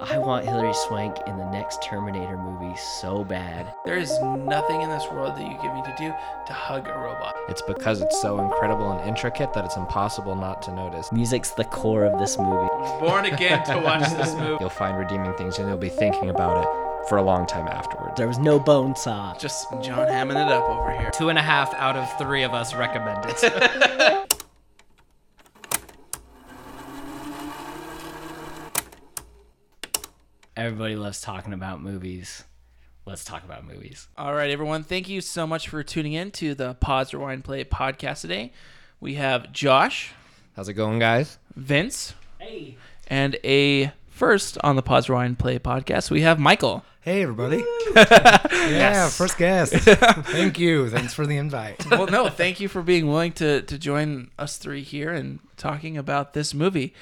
I want Hilary Swank in the next Terminator movie so bad. There is nothing in this world that you give me to do to hug a robot. It's because it's so incredible and intricate that it's impossible not to notice. Music's the core of this movie. I was born again to watch this movie. You'll find redeeming things and you'll be thinking about it for a long time afterwards. There was no bone saw. Just John hamming it up over here. Two and a half out of three of us recommend it. Everybody loves talking about movies. Let's talk about movies. All right, everyone. Thank you so much for tuning in to the Pause Rewind Play podcast today. We have Josh, How's it going, guys? Vince, Hey. and a first on the Pause Rewind Play podcast, we have Michael. Hey, everybody. yeah, first guest. Thank you. Thanks for the invite. well, no, thank you for being willing to to join us three here and talking about this movie.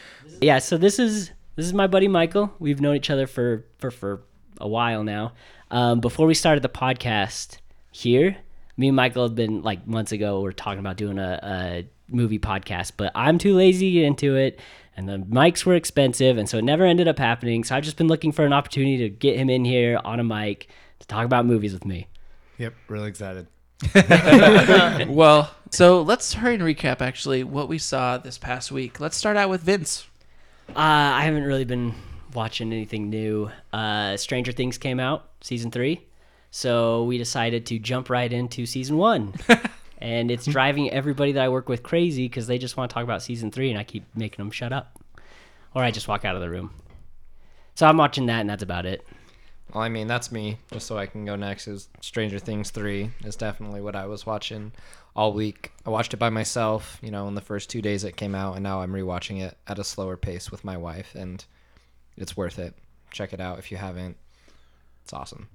Yeah, so this is this is my buddy Michael. We've known each other for for for a while now. Um, before we started the podcast here, me and Michael have been like months ago. We are talking about doing a, a movie podcast, but I'm too lazy to get into it, and the mics were expensive, and so it never ended up happening. So I've just been looking for an opportunity to get him in here on a mic to talk about movies with me. Yep, really excited. Well, so let's hurry and recap actually what we saw this past week. Let's start out with Vince. Uh, I haven't really been watching anything new. Uh, Stranger Things came out, season three. So we decided to jump right into season one. and it's driving everybody that I work with crazy because they just want to talk about season three and I keep making them shut up. Or I just walk out of the room. So I'm watching that and that's about it. Well, I mean, that's me. Just so I can go next is Stranger Things 3 is definitely what I was watching all week. I watched it by myself, you know, in the first two days it came out, and now I'm rewatching it at a slower pace with my wife, and it's worth it. Check it out if you haven't. It's awesome.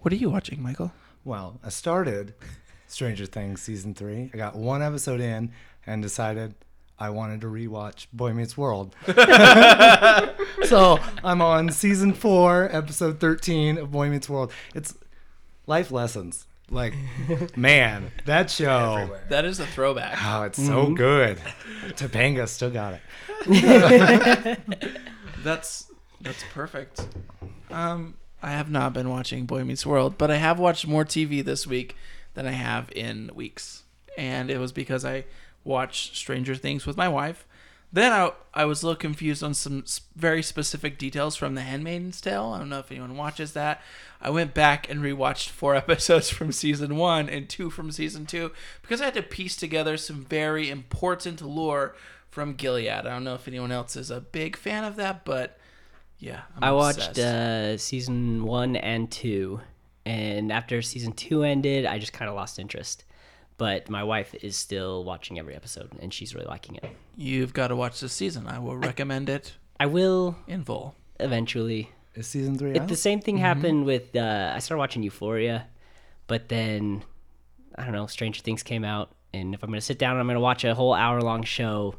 What are you watching, Michael? Well, I started Stranger Things season three. I got one episode in and decided I wanted to rewatch Boy Meets World. so I'm on season four, episode 13 of Boy Meets World. It's life lessons. Like, man, that show. That is a throwback. Oh, it's so good. Topanga still got it. That's that's perfect. Um, I have not been watching Boy Meets World, but I have watched more TV this week than I have in weeks, and it was because I watched Stranger Things with my wife. Then I I was a little confused on some very specific details from The Handmaid's Tale. I don't know if anyone watches that. I went back and rewatched four episodes from season one and two from season two because I had to piece together some very important lore from Gilead. I don't know if anyone else is a big fan of that, but yeah, I'm I watched uh, season one and two, and after season two ended, I just kind of lost interest. But my wife is still watching every episode, and she's really liking it. You've got to watch this season. I will recommend it I will in full. eventually. Is season three It, out? the same thing Mm-hmm. happened with uh, I started watching Euphoria, but then I don't know, Stranger Things came out, and if I'm gonna sit down and I'm gonna watch a whole hour long show,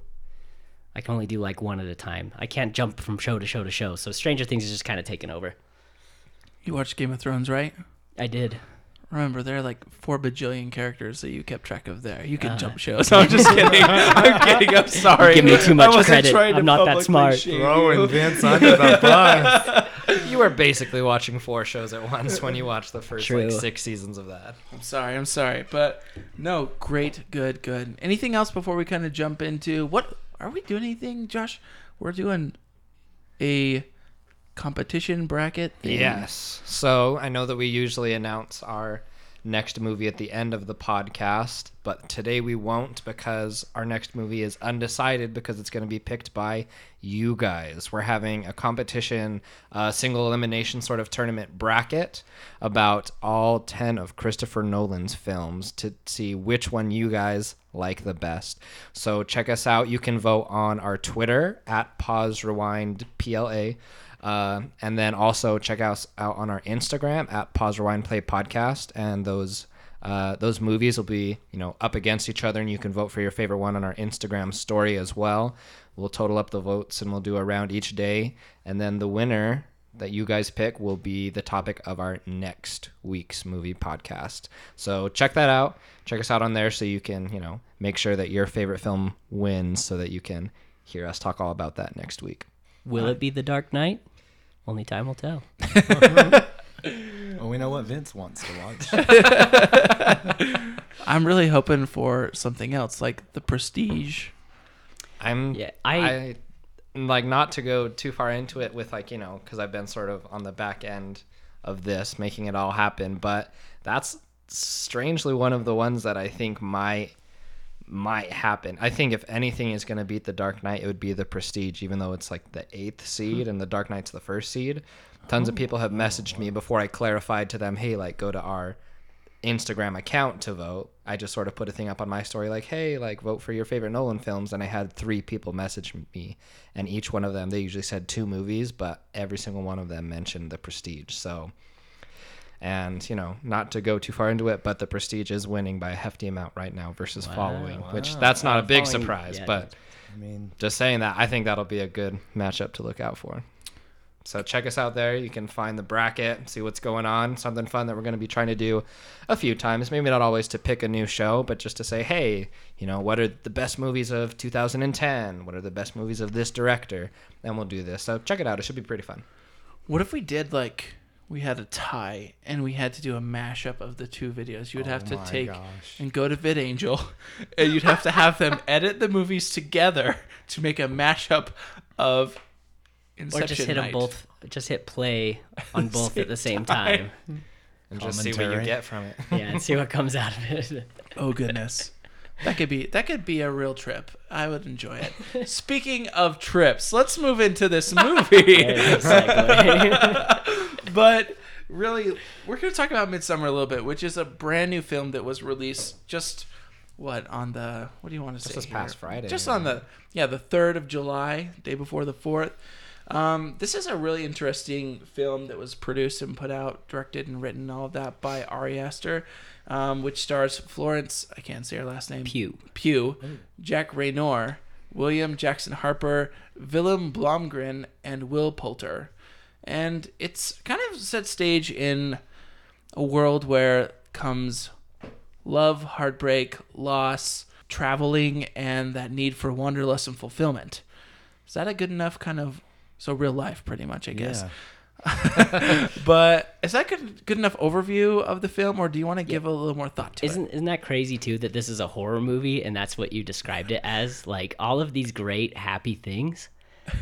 I can only do like one at a time. I can't jump from show to show to show. So Stranger Things is just kind of taken over. You watched Game of Thrones, right? I did. Remember, there are like four bajillion characters that you kept track of there. You can Uh. jump shows. I'm just kidding. I'm kidding. I'm sorry. Give me too much I credit. To I'm not that smart. Throwing you. Vince under the bus. You were basically watching four shows at once when you watched the first True. like six seasons of that. I'm sorry. I'm sorry. But no, great, good, good. Anything else before we kind of jump into what are we doing? Anything, Josh? We're doing a competition bracket. thing. Yes. So I know that we usually announce our next movie at the end of the podcast, but today we won't because our next movie is undecided because it's going to be picked by you guys. We're having a competition, uh, single elimination sort of tournament bracket about all 10 of Christopher Nolan's films to see which one you guys like the best. So check us out. You can vote on our Twitter at Pause Rewind PLA. Uh, and then also check us out on our Instagram at Pause Rewind Play Podcast, and those uh, those movies will be you know up against each other, and you can vote for your favorite one on our Instagram story as well. We'll total up the votes, and we'll do a round each day, and then the winner that you guys pick will be the topic of our next week's movie podcast. So check that out. Check us out on there so you can you know make sure that your favorite film wins, so that you can hear us talk all about that next week. Will it be The Dark Knight? Only time will tell. Well, we know what Vince wants to watch. I'm really hoping for something else like The Prestige. I'm Yeah, I, I- like not to go too far into it with like you know because I've been sort of on the back end of this making it all happen, but that's strangely one of the ones that I think might might happen. I think if anything is going to beat the Dark Knight, it would be the Prestige, even though it's like the eighth seed hmm. and the Dark Knight's the first seed. Tons of oh. people have messaged me before I clarified to them, hey, like go to our Instagram account to vote. I just sort of put a thing up on my story like, "Hey, like vote for your favorite Nolan films." And I had 3 people message me, and each one of them they usually said two movies, but every single one of them mentioned The Prestige. So and, you know, not to go too far into it, but The Prestige is winning by a hefty amount right now versus Following, which that's not a big Following- surprise, yeah. but I mean, just saying that, I think that'll be a good matchup to look out for. So check us out there. You can find the bracket, see what's going on. Something fun that we're going to be trying to do a few times. Maybe not always to pick a new show, but just to say, hey, you know, what are the best movies of 2010? What are the best movies of this director? And we'll do this. So check it out. It should be pretty fun. What if we did like we had a tie and we had to do a mashup of the two videos? You would have oh to take gosh. and go to VidAngel, and you'd have to have them edit the movies together to make a mashup of Inception Or just hit Night. them both. Just hit play on both at the same time. And just see what you get from it. Yeah, and see what comes out of it. Oh goodness. That could be that could be a real trip. I would enjoy it. Speaking of trips, let's move into this movie. There's a segue. but really, we're going to talk about Midsommar a little bit, which is a brand new film that was released just what on the what do you want to say? this here? past Friday, Just yeah. on the yeah the third of July, day before the fourth. Um, this is a really interesting film that was produced and put out, directed and written, all of that by Ari Aster, um, which stars Florence. I can't say her last name. Pew. Pugh, Jack Reynor, William Jackson Harper, Willem Blomgren, and Will Poulter. And it's kind of set stage in a world where comes love, heartbreak, loss, traveling, and that need for wanderlust and fulfillment. Is that a good enough kind of so real life, pretty much, I guess. yeah. But is that good good enough overview of the film, or do you want to give a little more thought to it? Isn't isn't that crazy too that this is a horror movie and that's what you described it as? Like all of these great happy things.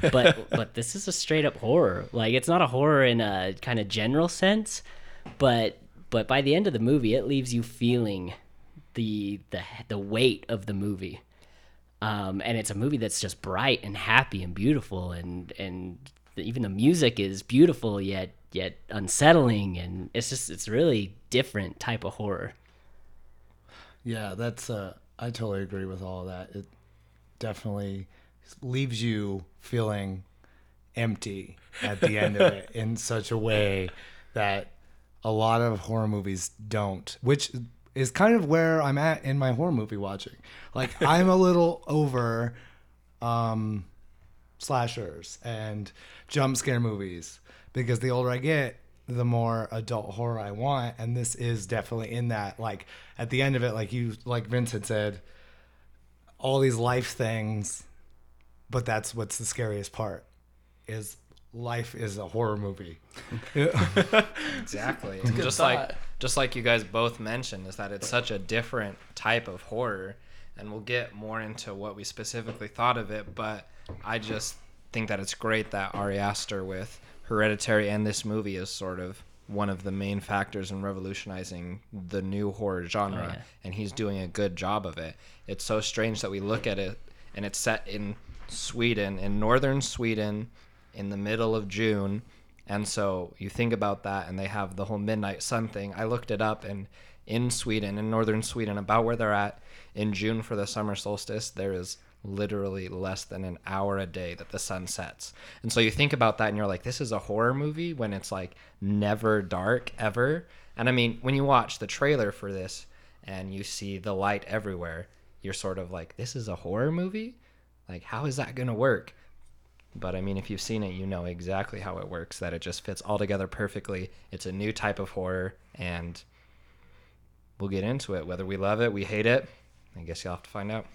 But but this is a straight up horror. Like it's not a horror in a kind of general sense, but but by the end of the movie it leaves you feeling the the the weight of the movie. Um, and it's a movie that's just bright and happy and beautiful and and even the music is beautiful yet yet unsettling and it's just it's really different type of horror. Yeah, that's uh I totally agree with all of that. It definitely leaves you feeling empty at the end of it in such a way that a lot of horror movies don't, which is kind of where I'm at in my horror movie watching. Like I'm a little over um slashers and jump scare movies because the older I get, the more adult horror I want, and this is definitely in that. Like at the end of it, like you, like Vince had said, all these life things, but that's what's the scariest part is life is a horror movie. Exactly. just thought. like just like you guys both mentioned is that it's such a different type of horror and we'll get more into what we specifically thought of it, but I just think that it's great that Ari Aster with Hereditary and this movie is sort of one of the main factors in revolutionizing the new horror genre Oh, yeah. and he's doing a good job of it. It's so strange that we look at it and it's set in Sweden, in northern Sweden, in the middle of June. And so you think about that, and they have the whole midnight sun thing. I looked it up, and in Sweden, in northern Sweden, about where they're at in June for the summer solstice, there is literally less than an hour a day that the sun sets. And so you think about that, and you're like, this is a horror movie when it's like never dark ever. And I mean, when you watch the trailer for this and you see the light everywhere, you're sort of like, this is a horror movie? Like, how is that going to work? But I mean, if you've seen it, you know exactly how it works, that it just fits all together perfectly. It's a new type of horror, and we'll get into it. Whether we love it, we hate it, I guess you'll have to find out.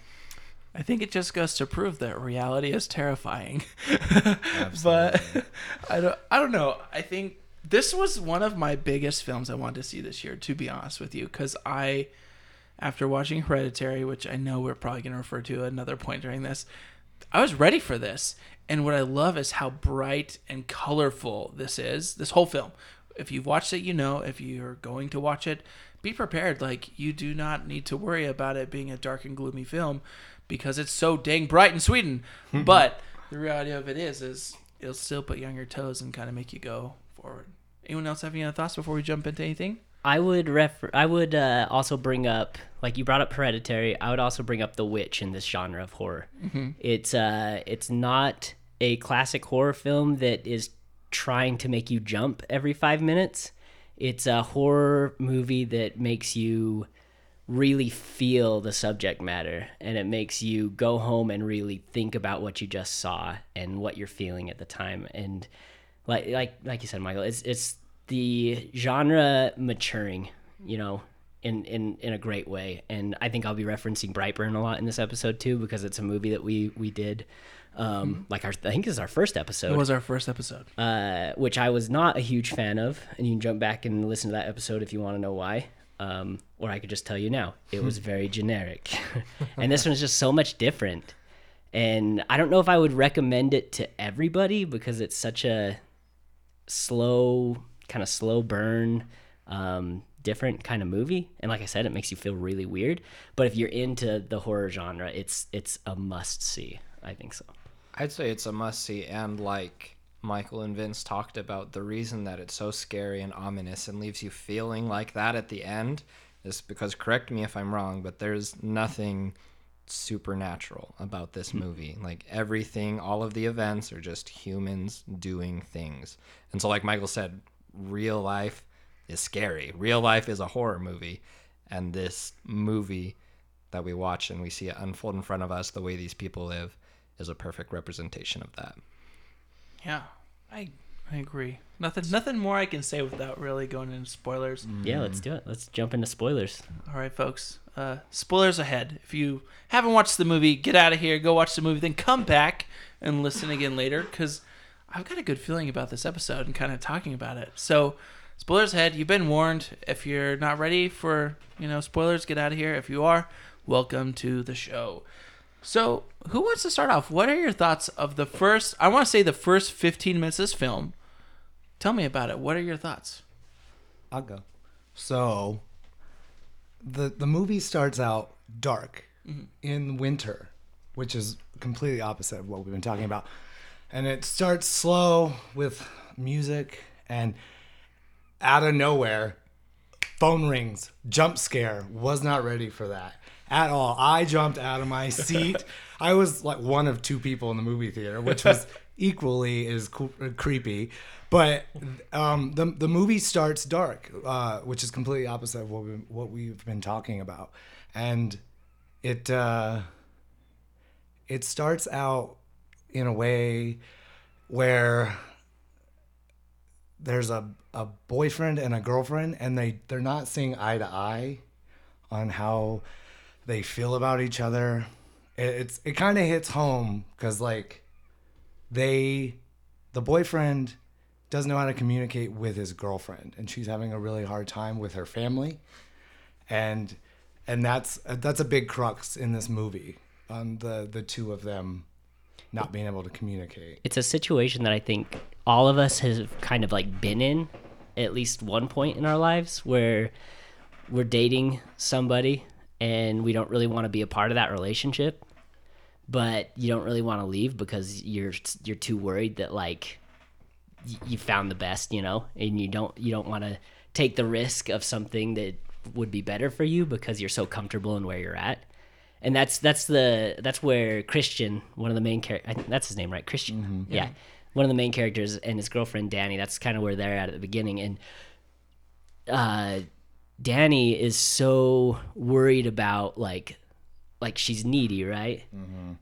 I think it just goes to prove that reality is terrifying. but I don't I don't know. I think this was one of my biggest films I wanted to see this year, to be honest with you, because I after watching Hereditary, which I know we're probably gonna refer to at another point during this, I was ready for this. And what I love is how bright and colorful this is, this whole film. If you've watched it, you know. If you're going to watch it, be prepared. Like, you do not need to worry about it being a dark and gloomy film because it's so dang bright in Sweden. but the reality of it is, is it'll still put you on your toes and kind of make you go forward. Anyone else have any other thoughts before we jump into anything? I would refer. I would uh, also bring up, like you brought up Hereditary. I would also bring up The Witch in this genre of horror. It's uh, it's not a classic horror film that is trying to make you jump every five minutes. It's a horror movie that makes you really feel the subject matter, and it makes you go home and really think about what you just saw and what you're feeling at the time. And like like like you said, Michael, it's it's the genre maturing, you know, in in in a great way. And I think I'll be referencing Brightburn a lot in this episode too because it's a movie that we we did. Um, like our, I think this is our first episode It was our first episode. uh, which I was not a huge fan of. And you can jump back and listen to that episode if you want to know why. Um, or I could just tell you now, it was very generic. and this one's just so much different. And I don't know if I would recommend it to everybody because it's such a slow, kind of slow burn, um, different kind of movie. And like I said, it makes you feel really weird. But if you're into the horror genre, it's it's a must see. I think so. I'd say it's a must see, and like Michael and Vince talked about, the reason that it's so scary and ominous and leaves you feeling like that at the end is because, correct me if I'm wrong, but there's nothing supernatural about this hmm. movie. Like everything, all of the events are just humans doing things. And so, like Michael said, real life is scary. Real life is a horror movie. And this movie that we watch and we see it unfold in front of us, the way these people live, is a perfect representation of that. Yeah, I I agree. Nothing nothing more I can say without really going into spoilers. Yeah, let's do it. Let's jump into spoilers. All right, folks. Uh, spoilers ahead. If you haven't watched the movie, get out of here. Go watch the movie. Then come back and listen again later because I've got a good feeling about this episode and kind of talking about it. So, spoilers ahead. You've been warned. If you're not ready for you know spoilers, get out of here. If you are, welcome to the show. So, who wants to start off? What are your thoughts of the first? I want to say the first 15 minutes of this film. Tell me about it. What are your thoughts? I'll go. So, the the movie starts out dark mm-hmm. in winter, which is completely opposite of what we've been talking about, and it starts slow with music, and out of nowhere, phone rings, jump scare. Was not ready for that at all. I jumped out of my seat. I was like one of two people in the movie theater, which was equally as creepy. But um, the the movie starts dark, uh, which is completely opposite of what we what we've been talking about, and it uh, it starts out in a way where there's a, a boyfriend and a girlfriend and they they're not seeing eye to eye on how they feel about each other. It, it's it kind of hits home because like they the boyfriend doesn't know how to communicate with his girlfriend and she's having a really hard time with her family. And and that's that's a big crux in this movie on the the two of them not being able to communicate. It's a situation that I think all of us have kind of like been in at least one point in our lives where we're dating somebody and we don't really want to be a part of that relationship but you don't really want to leave because you're you're too worried that like you found the best you know and you don't you don't want to take the risk of something that would be better for you because you're so comfortable in where you're at and that's that's the that's where Christian, one of the main characters, that's his name, right? Christian, yeah. one of the main characters, and his girlfriend Danny. That's kind of where they're at at the beginning, and uh, Danny is so worried about like like she's needy, right?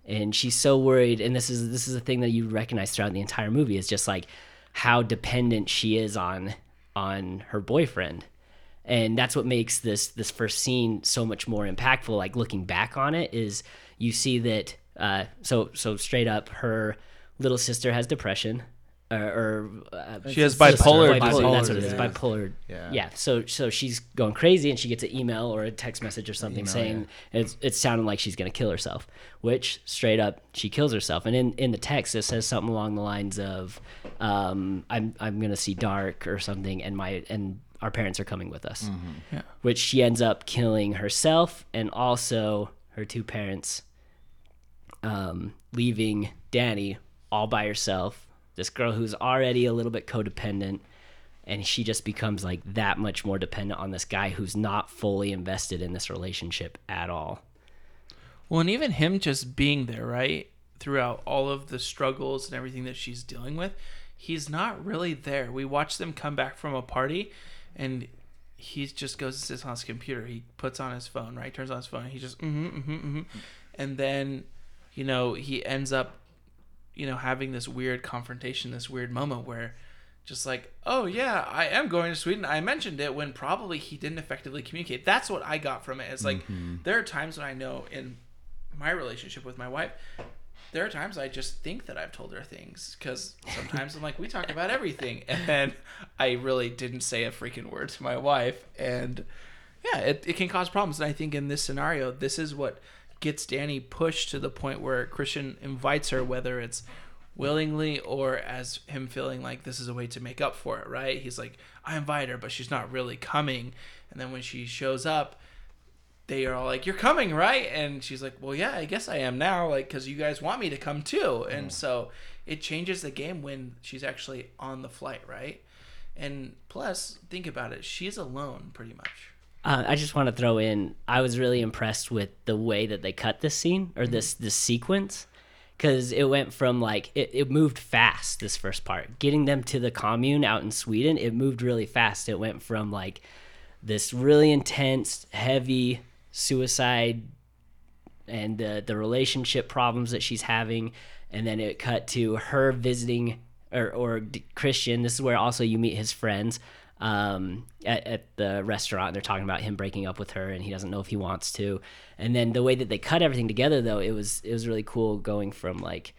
And she's so worried, and this is this is a thing that you recognize throughout the entire movie is just like how dependent she is on on her boyfriend and that's what makes this this first scene so much more impactful. Like looking back on it, is you see that uh, so so straight up, her little sister has depression. Or, or uh, She has sister- bipolar bipolar. That's what it is. Yeah. Bipolar. Yeah. Yeah. So so she's going crazy, and she gets an email or a text message or something Email, saying it's it's sounding like she's gonna kill herself. Which straight up she kills herself. And in, in the text it says something along the lines of, um, "I'm I'm gonna see dark" or something, and my and our parents are coming with us. Yeah. Which she ends up killing herself and also her two parents, um, leaving Danny all by herself. This girl who's already a little bit codependent, and she just becomes like that much more dependent on this guy who's not fully invested in this relationship at all. Well, and even him just being there, right, throughout all of the struggles and everything that she's dealing with, he's not really there. We watch them come back from a party, and he just goes and sits on his computer. He puts on his phone, right, turns on his phone. He just mm-hmm, mm-hmm, mm-hmm, and then, you know, he ends up, you know, having this weird confrontation, this weird moment where. Just like, oh yeah, I am going to Sweden. I mentioned it when probably he didn't effectively communicate. That's what I got from it. It's like mm-hmm. there are times when I know in my relationship with my wife, there are times I just think that I've told her things because sometimes I'm like, we talk about everything, and then I really didn't say a freaking word to my wife, and yeah, it, it can cause problems. And I think in this scenario, this is what gets Danny pushed to the point where Christian invites her, whether it's willingly or as him feeling like this is a way to make up for it, right? He's like, I invite her, but she's not really coming. And then when she shows up, they are all like, "You're coming, right?" And she's like, "Well, yeah, I guess I am now, like, because you guys want me to come too." And mm. so it changes the game when she's actually on the flight, right? And plus, think about it, she's alone pretty much. Uh, I just want to throw in. I was really impressed with the way that they cut this scene or this this sequence, because it went from like it, it moved fast. This first part, getting them to the commune out in Sweden, it moved really fast. It went from like this really intense, heavy suicide and the the relationship problems that she's having, and then it cut to her visiting or or Christian. This is where also you meet his friends um, at, at the restaurant. They're talking about him breaking up with her, and he doesn't know if he wants to. And then the way that they cut everything together, though, it was it was really cool going from like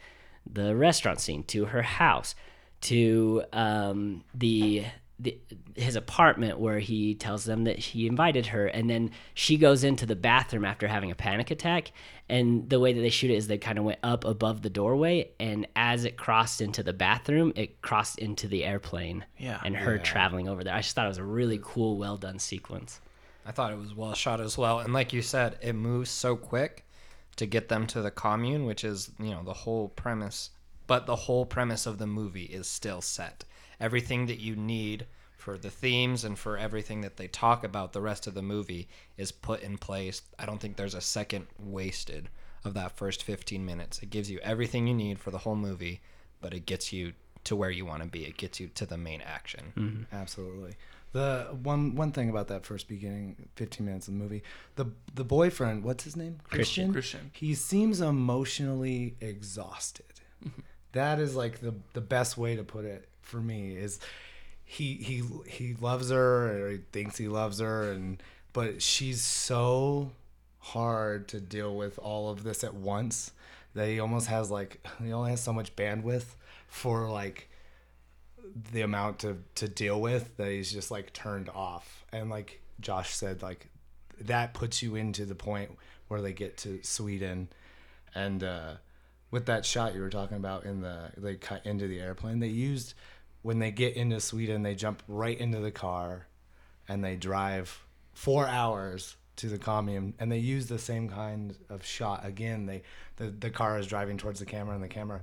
the restaurant scene to her house to um, the, the his apartment where he tells them that he invited her and then she goes into the bathroom after having a panic attack and the way that they shoot it is they kind of went up above the doorway and as it crossed into the bathroom it crossed into the airplane Yeah. and her traveling over there i just thought it was a really cool well done sequence I thought it was well shot as well. And like you said, it moves so quick to get them to the commune, which is, you know, the whole premise. But the whole premise of the movie is still set. Everything that you need for the themes and for everything that they talk about the rest of the movie is put in place. I don't think there's a second wasted of that first 15 minutes. It gives you everything you need for the whole movie, but it gets you to where you want to be. It gets you to the main action. Mm-hmm. Absolutely. The one one thing about that first beginning 15 minutes of the movie, the the boyfriend, what's his name? Christian. Christian. He seems emotionally exhausted. Mm-hmm. That is like the the best way to put it for me is he he he loves her or he thinks he loves her and but she's so hard to deal with all of this at once that he almost has like he only has so much bandwidth for like the amount to to deal with that he's just like turned off. And like josh said like that puts you into the point where they get to sweden. And uh with that shot you were talking about in the they cut into the airplane they used when they get into sweden they jump right into the car and they drive four hours to the commune and they use the same kind of shot again. They the, the car is driving towards the camera and the camera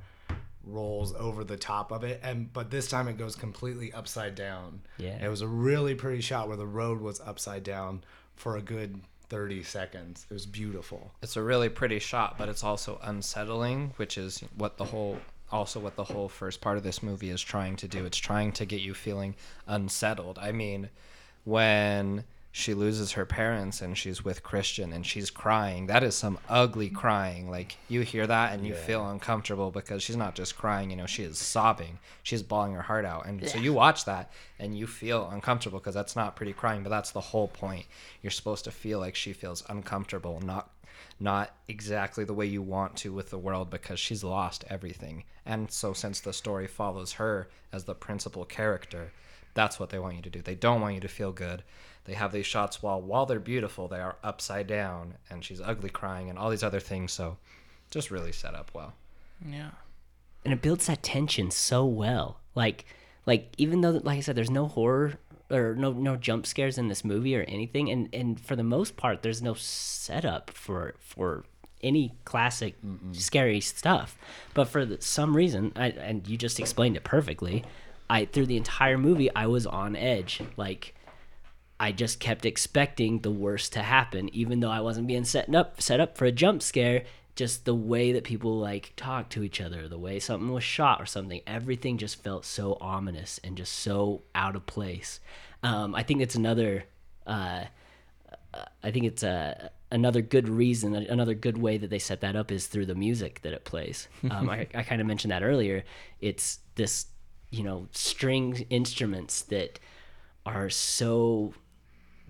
rolls over the top of it and but this time it goes completely upside down. Yeah. it was a really pretty shot where the road was upside down for a good 30 seconds. It was beautiful. It's a really pretty shot, but it's also unsettling, which is what the whole also what the whole first part of this movie is trying to do. It's trying to get you feeling unsettled. I mean, when she loses her parents and she's with Christian and she's crying. That is some ugly crying. Like you hear that and you feel uncomfortable because she's not just crying, you know, she is sobbing. She's bawling her heart out. And so you watch that and you feel uncomfortable because that's not pretty crying, but that's the whole point. You're supposed to feel like she feels uncomfortable, not not exactly the way you want to with the world because she's lost everything. And so since the story follows her as the principal character, that's what they want you to do. They don't want you to feel good. They have these shots while while they're beautiful, they are upside down and she's ugly crying and all these other things. So just really set up well. Yeah. and it builds that tension so well. Like, like even though, like I said, there's no horror or no no jump scares in this movie or anything, and and for the most part, there's no setup for for any classic scary stuff. But for the, some reason, I, and you just explained it perfectly. I through the entire movie, I was on edge, like. I just kept expecting the worst to happen, even though I wasn't being set up set up for a jump scare. Just the way that people like talk to each other, the way something was shot or something, everything just felt so ominous and just so out of place. Um, I think it's another. Uh, I think it's a another good reason, another good way that they set that up is through the music that it plays. Um, I, I kind of mentioned that earlier. It's this, you know, string instruments that are so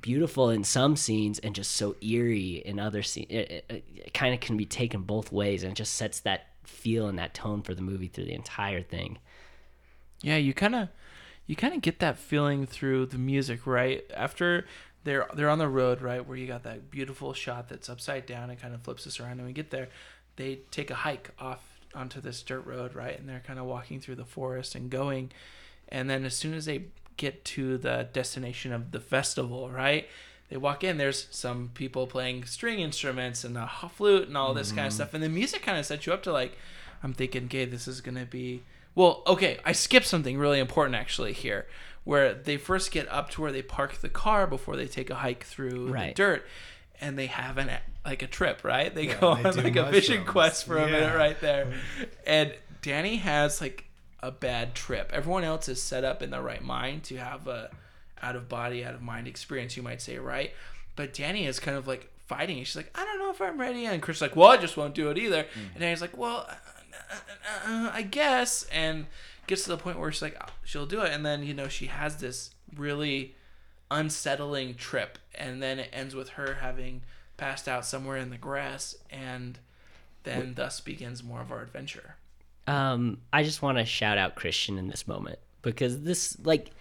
beautiful in some scenes and just so eerie in other scenes. It, it, it kind of can be taken both ways, and it just sets that feel and that tone for the movie through the entire thing. Yeah, you kind of you kind of get that feeling through the music, right? After they're they're on the road, right, where you got that beautiful shot that's upside down and kind of flips us around and we get there, they take a hike off onto this dirt road, right? And they're kind of walking through the forest and going and then as soon as they get to the destination of the festival, right? They walk in, there's some people playing string instruments and a flute and all this kind of mm-hmm. stuff. And the music kind of sets you up to like, I'm thinking, okay, this is going to be. Well, okay, I skipped something really important actually here, where they first get up to where they park the car before they take a hike through Right. the dirt. And they have an like a trip, right? They go on do like a fishing mushrooms. quest for a minute right there. And Danny has like a bad trip. Everyone else is set up in the right mind to have a out of body, out of mind experience, you might say, right? But Danny is kind of like fighting. She's like, I don't know if I'm ready. And Chris like, well, I just won't do it either. And Danny's like, well, uh, uh, uh, I guess. And gets to the point where she's like, "Oh, she'll do it. And then, you know, she has this really unsettling trip. And then it ends with her having passed out somewhere in the grass. And then thus begins more of our adventure. Um, I just want to shout out Christian in this moment because this, like,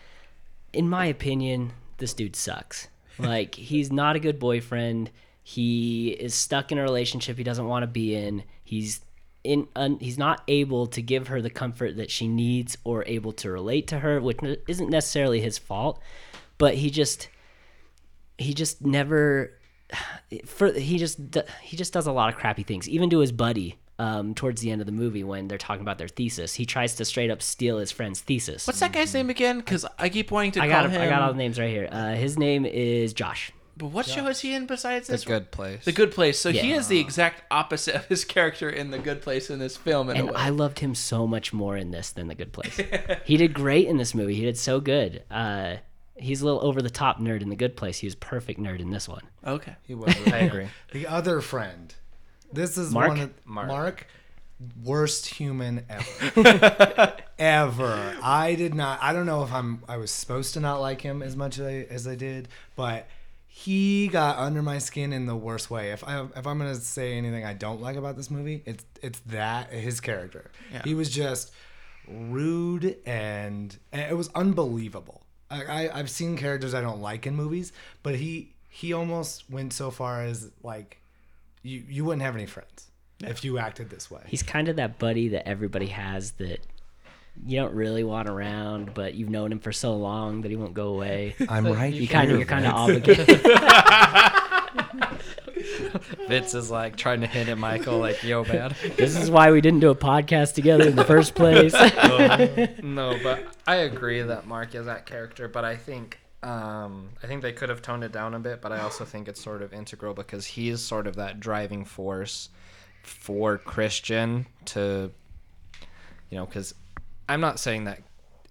in my opinion, this dude sucks. Like, he's not a good boyfriend. He is stuck in a relationship he doesn't want to be in. He's in. Un, he's not able to give her the comfort that she needs or able to relate to her, which isn't necessarily his fault. But he just, he just never for he just he just does a lot of crappy things even to his buddy um, towards the end of the movie when they're talking about their thesis he tries to straight up steal his friend's thesis What's that guy's name again? Because I keep wanting to I call got him. I got all the names right here uh, his name is Josh But what show is he in besides The good place. The Good Place. So he Yeah. is the exact opposite of his character in The Good Place in this film. In a and way. I loved him so much more in this than the good place he did great in this movie he did so good uh, he's a little over the top nerd in the good place he was perfect nerd in this one okay. He was. I agree. The other friend. This is Mark? one of Mark. Mark. worst human ever. ever. I did not. I don't know if I'm. I was supposed to not like him as much as I, as I did, but he got under my skin in the worst way. If I if I'm gonna say anything I don't like about this movie, it's it's that his character. Yeah. He was just rude and, and it was unbelievable. I, I I've seen characters I don't like in movies, but he he almost went so far as like you you wouldn't have any friends if you acted this way. he's kind of that buddy that everybody has that you don't really want around, but you've known him for so long that he won't go away. I'm right. You kind of you're kind of obligated. Vince is like trying to hit at Michael, like, yo, man. this is why we didn't do a podcast together in the first place. no, but I agree that Mark is that character, but I think um, I think they could have toned it down a bit, but I also think it's sort of integral because he's sort of that driving force for Christian to, you know, because I'm not saying that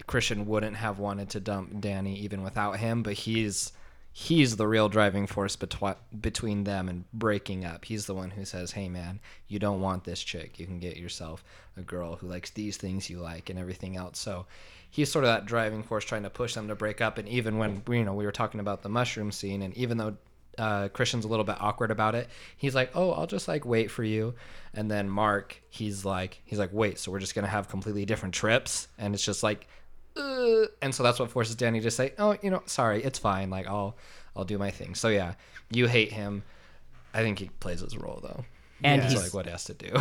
Christian wouldn't have wanted to dump Danny even without him, but he's he's the real driving force betwi- between them and breaking up. He's the one who says, "Hey man, you don't want this chick. You can get yourself a girl who likes these things you like and everything else." So he's sort of that driving force trying to push them to break up and even when you know we were talking about the mushroom scene and even though uh, Christian's a little bit awkward about it. He's like, "Oh, I'll just like wait for you," and then Mark, he's like, he's like, "Wait, so we're just gonna have completely different trips?" And it's just like, uh, and so that's what forces Danny to say, "Oh, you know, sorry, it's fine. Like, I'll, I'll do my thing." So yeah, you hate him. I think he plays his role though. And That's he's like what he has to do.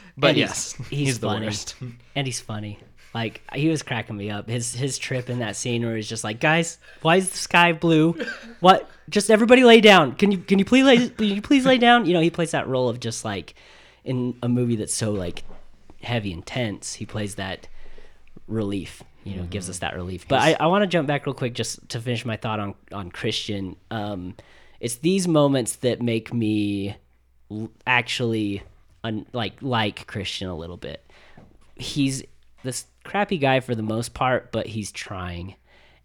but yes, he's, the funny. worst. and he's funny. Like he was cracking me up. His his trip in that scene where he's just like, guys, why is the sky blue? What? Just everybody lay down. Can you can you please lay can you please lay down? You know, he plays that role of just like in a movie that's so like heavy and tense. He plays that relief. You know, gives us that relief. But I, I want to jump back real quick just to finish my thought on on Christian. Um, it's these moments that make me actually un- like like Christian a little bit. He's this crappy guy for the most part, but he's trying,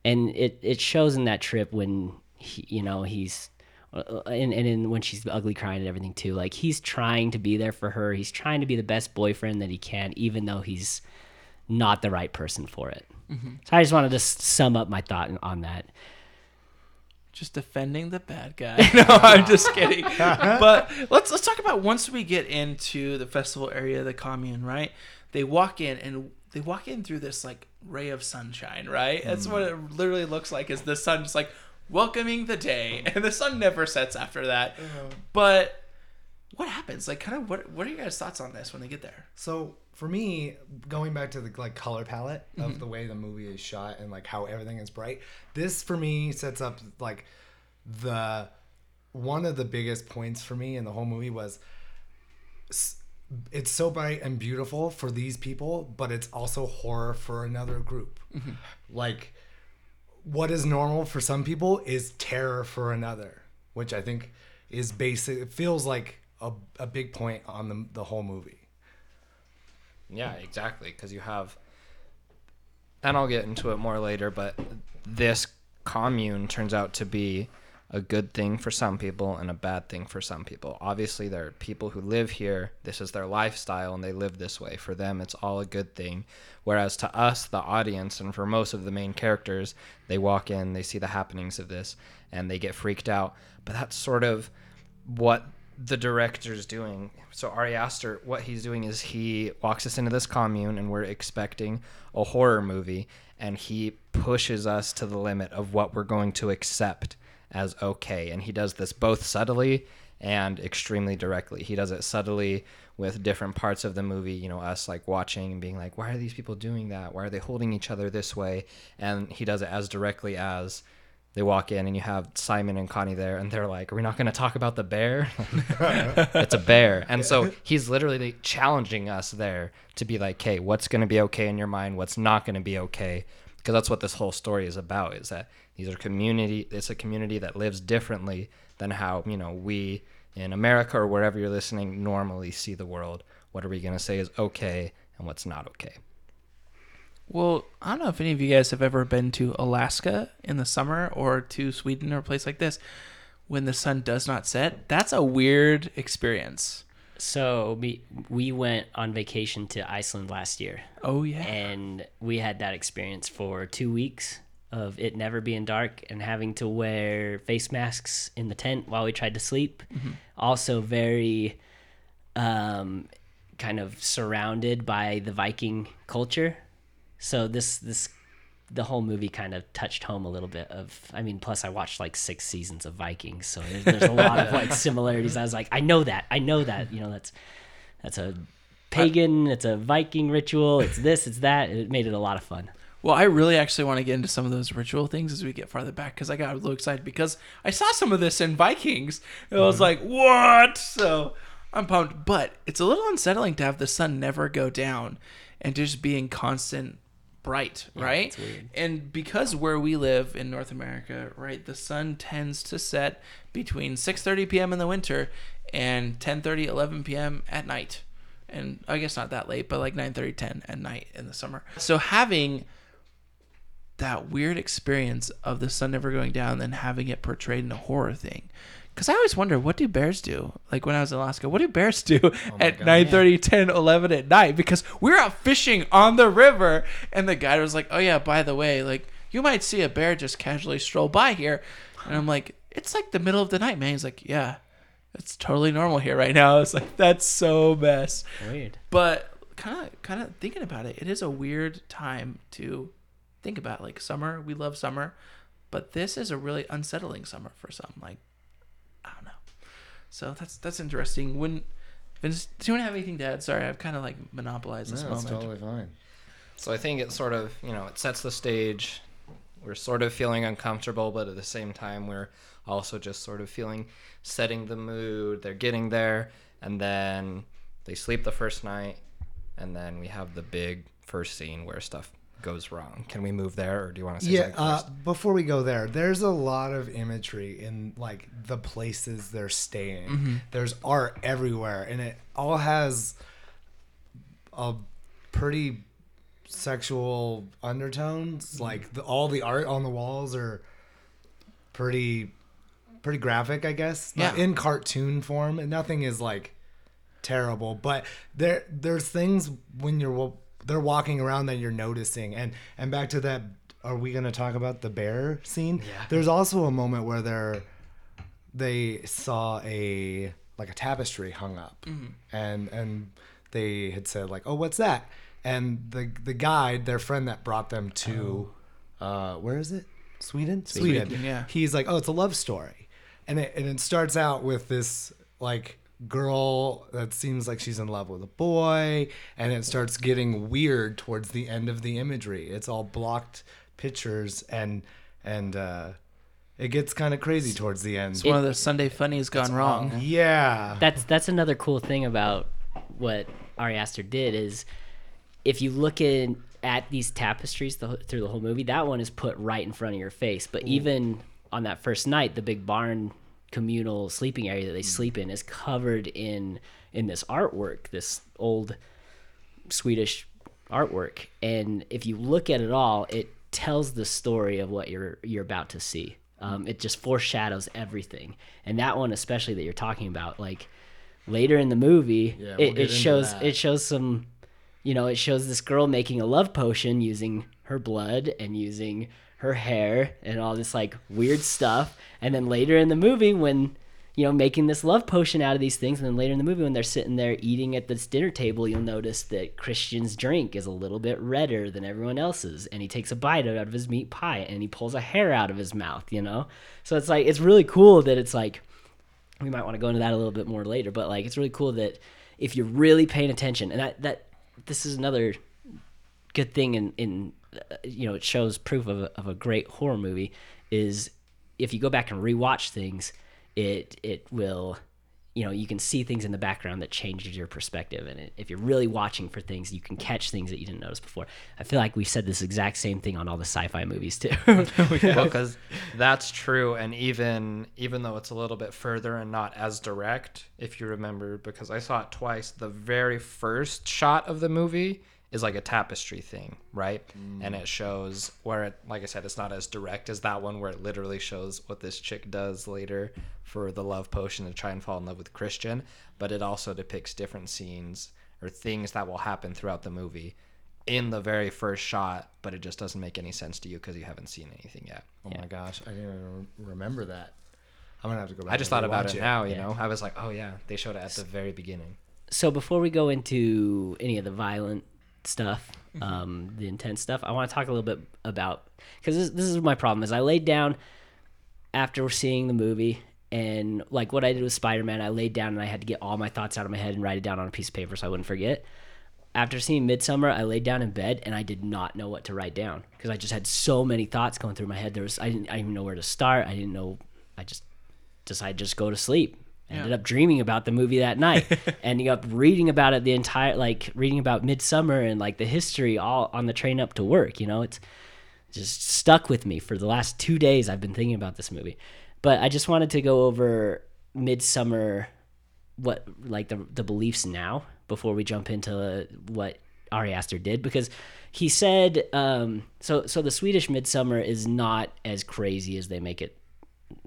and it it shows in that trip when he, you know he's. uh, And, and in when she's ugly crying and everything too like he's trying to be there for her he's trying to be the best boyfriend that he can even though he's not the right person for it mm-hmm. so i just wanted to s- sum up my thought on that just defending the bad guy. no, I'm just kidding. but let's let's talk about once we get into the festival area, the commune, right? They walk in and they walk in through this like ray of sunshine, right? That's what it literally looks like. Is the sun just like welcoming the day, and the sun never sets after that. Uh-huh. But what happens? Like, kind of what what are your guys' thoughts on this when they get there? So for me, going back to the like color palette of mm-hmm. the way the movie is shot and like how everything is bright, this for me sets up like the one of the biggest points for me in the whole movie was it's so bright and beautiful for these people, but it's also horror for another group. Mm-hmm. Like what is normal for some people is terror for another, which I think is basic. It feels like a, a big point on the, the whole movie. Yeah, exactly. Because you have, and I'll get into it more later, but this commune turns out to be a good thing for some people and a bad thing for some people. Obviously, there are people who live here, this is their lifestyle, and they live this way. For them, it's all a good thing. Whereas to us, the audience, and for most of the main characters, they walk in, they see the happenings of this, and they get freaked out. But that's sort of what the director's doing. So Ari Aster, what he's doing is he walks us into this commune, and we're expecting a horror movie, and he pushes us to the limit of what we're going to accept as okay. And he does this both subtly and extremely directly. He does it subtly with different parts of the movie, you know, us like watching and being like, why are these people doing that? Why are they holding each other this way? And he does it as directly as they walk in and you have Simon and Connie there and they're like, Are we not going to talk about the bear? it's a bear. And so he's literally challenging us there to be like, Hey, what's going to be okay in your mind? What's not going to be okay? Because that's what this whole story is about is that these are community, it's a community that lives differently than how, you know, we in America or wherever you're listening normally see the world. What are we going to say is okay and what's not okay? Well, I don't know if any of you guys have ever been to Alaska in the summer or to Sweden or a place like this when the sun does not set. That's a weird experience. so we we went on vacation to iceland last year Oh yeah. and we had that experience for two weeks of it never being dark and having to wear face masks in the tent while we tried to sleep. Also, very um, kind of surrounded by the Viking culture. So this this the whole movie kind of touched home a little bit of I mean plus I watched like six seasons of Vikings so there's, there's a lot of like similarities I was like I know that I know that you know that's that's a pagan it's a Viking ritual it's this it's that it made it a lot of fun Well, I really actually want to get into some of those ritual things as we get farther back because I got a little excited because I saw some of this in Vikings. And I was mm-hmm. like, what? So I'm pumped. But it's a little unsettling to have the sun never go down and just be in constant bright, right? it's weird. And because where we live in North America, right, the sun tends to set between 6:30 p.m. in the winter and 10:30 11 p.m. at night. And I guess not that late, but like 9:30 10 at night in the summer. So having that weird experience of the sun never going down, then having it portrayed in a horror thing. Because I always wonder, what do bears do? Like when I was in Alaska, what do bears do oh at God. 9 10, 11 at night? Because we're out fishing on the river. And the guide was like, oh, yeah, by the way, like you might see a bear just casually stroll by here. And I'm like, it's like the middle of the night, man. He's like, yeah, it's totally normal here right now. It's like, that's so mess. Weird. But kind of, kind of thinking about it, it is a weird time to think about. Like summer, we love summer, but this is a really unsettling summer for some. Like, I don't know. So that's that's interesting. When Vince, do you want to have anything to add? Sorry, I've kind of like monopolized this No, it's moment. totally fine. So I think it sort of, you know, it sets the stage. We're sort of feeling uncomfortable, but at the same time, we're also just sort of feeling setting the mood. They're getting there, and then they sleep the first night, and then we have the big first scene where stuff goes wrong. Can we move there, or do you want to say Yeah, something uh, before we go there, there's a lot of imagery in like the places they're staying. Mm-hmm. There's art everywhere, and it all has a pretty sexual undertones. Mm-hmm. Like the, all the art on the walls are pretty pretty graphic, I guess. Not Yeah. in cartoon form, and nothing is like terrible, but there there's things when you're they're walking around that you're noticing, and and back to that. Are we gonna talk about the bear scene? Yeah. There's also a moment where they're they saw a like a tapestry hung up, and and they had said like, oh, what's that? And the the guide, their friend that brought them to, uh, where is it? Sweden. Sweden. Sweden, yeah. He's like, oh, it's a love story, and it and it starts out with this like girl that seems like she's in love with a boy and it starts getting weird towards the end of the imagery. It's all blocked pictures and and uh it gets kind of crazy towards the end. It's one of the Sunday funnies gone wrong. yeah. That's that's another cool thing about what Ari Aster did is if you look in at these tapestries the, through the whole movie, that one is put right in front of your face. But even on that first night, the big barn communal sleeping area that they sleep in is covered in in this artwork, this old Swedish artwork. And if you look at it all, it tells the story of what you're you're about to see. Um, it just foreshadows everything. And that one, especially that you're talking about, like later in the movie, Yeah, we'll it, it shows that. it shows some, you know, it shows this girl making a love potion using her blood and using her hair and all this like weird stuff. And then later in the movie, when you know, making this love potion out of these things. And then later in the movie, when they're sitting there eating at this dinner table, you'll notice that Christian's drink is a little bit redder than everyone else's. And he takes a bite out of his meat pie and he pulls a hair out of his mouth, you know? So it's like, it's really cool that it's like, we might want to go into that a little bit more later, but like, it's really cool that if you're really paying attention, and that, that this is another good thing in, in uh, you know, it shows proof of a, of a great horror movie is if you go back and rewatch things, it it will you know you can see things in the background that changes your perspective. And it, if you're really watching for things you can catch things that you didn't notice before. I feel like we said this exact same thing on all the sci-fi movies too. Well, because that's true, and even even though it's a little bit further and not as direct, if you remember, because I saw it twice. The very first shot of the movie is like a tapestry thing, right? And it mm. shows where it, like I said, it's not as direct as that one, where it literally shows what this chick does later for the love potion to try and fall in love with Christian. But it also depicts different scenes or things that will happen throughout the movie in the very first shot, but it just doesn't make any sense to you because you haven't seen anything yet. oh my gosh i didn't even remember that i'm gonna have to go back I just thought about rewatch it now, you Yeah. know. I was like, oh yeah, they showed it at the very beginning. so before we go into any of the violent stuff um, the intense stuff. I want to talk a little bit about because this, this is my problem is i laid down after seeing the movie and like what i did with spider-man i laid down and i had to get all my thoughts out of my head and write it down on a piece of paper so i wouldn't forget. After seeing Midsommar i laid down in bed and i did not know what to write down because i just had so many thoughts going through my head. There was i didn't, I didn't even know where to start. I didn't know i just decided to just go to sleep ended up dreaming about the movie that night ending up reading about it the entire like reading about midsummer and like the history all on the train up to work you know it's just stuck with me for the last two days i've been thinking about this movie but i just wanted to go over midsummer what like the, the beliefs now before we jump into what Ari Aster did because he said um, so. So the Swedish Midsummer is not as crazy as they make it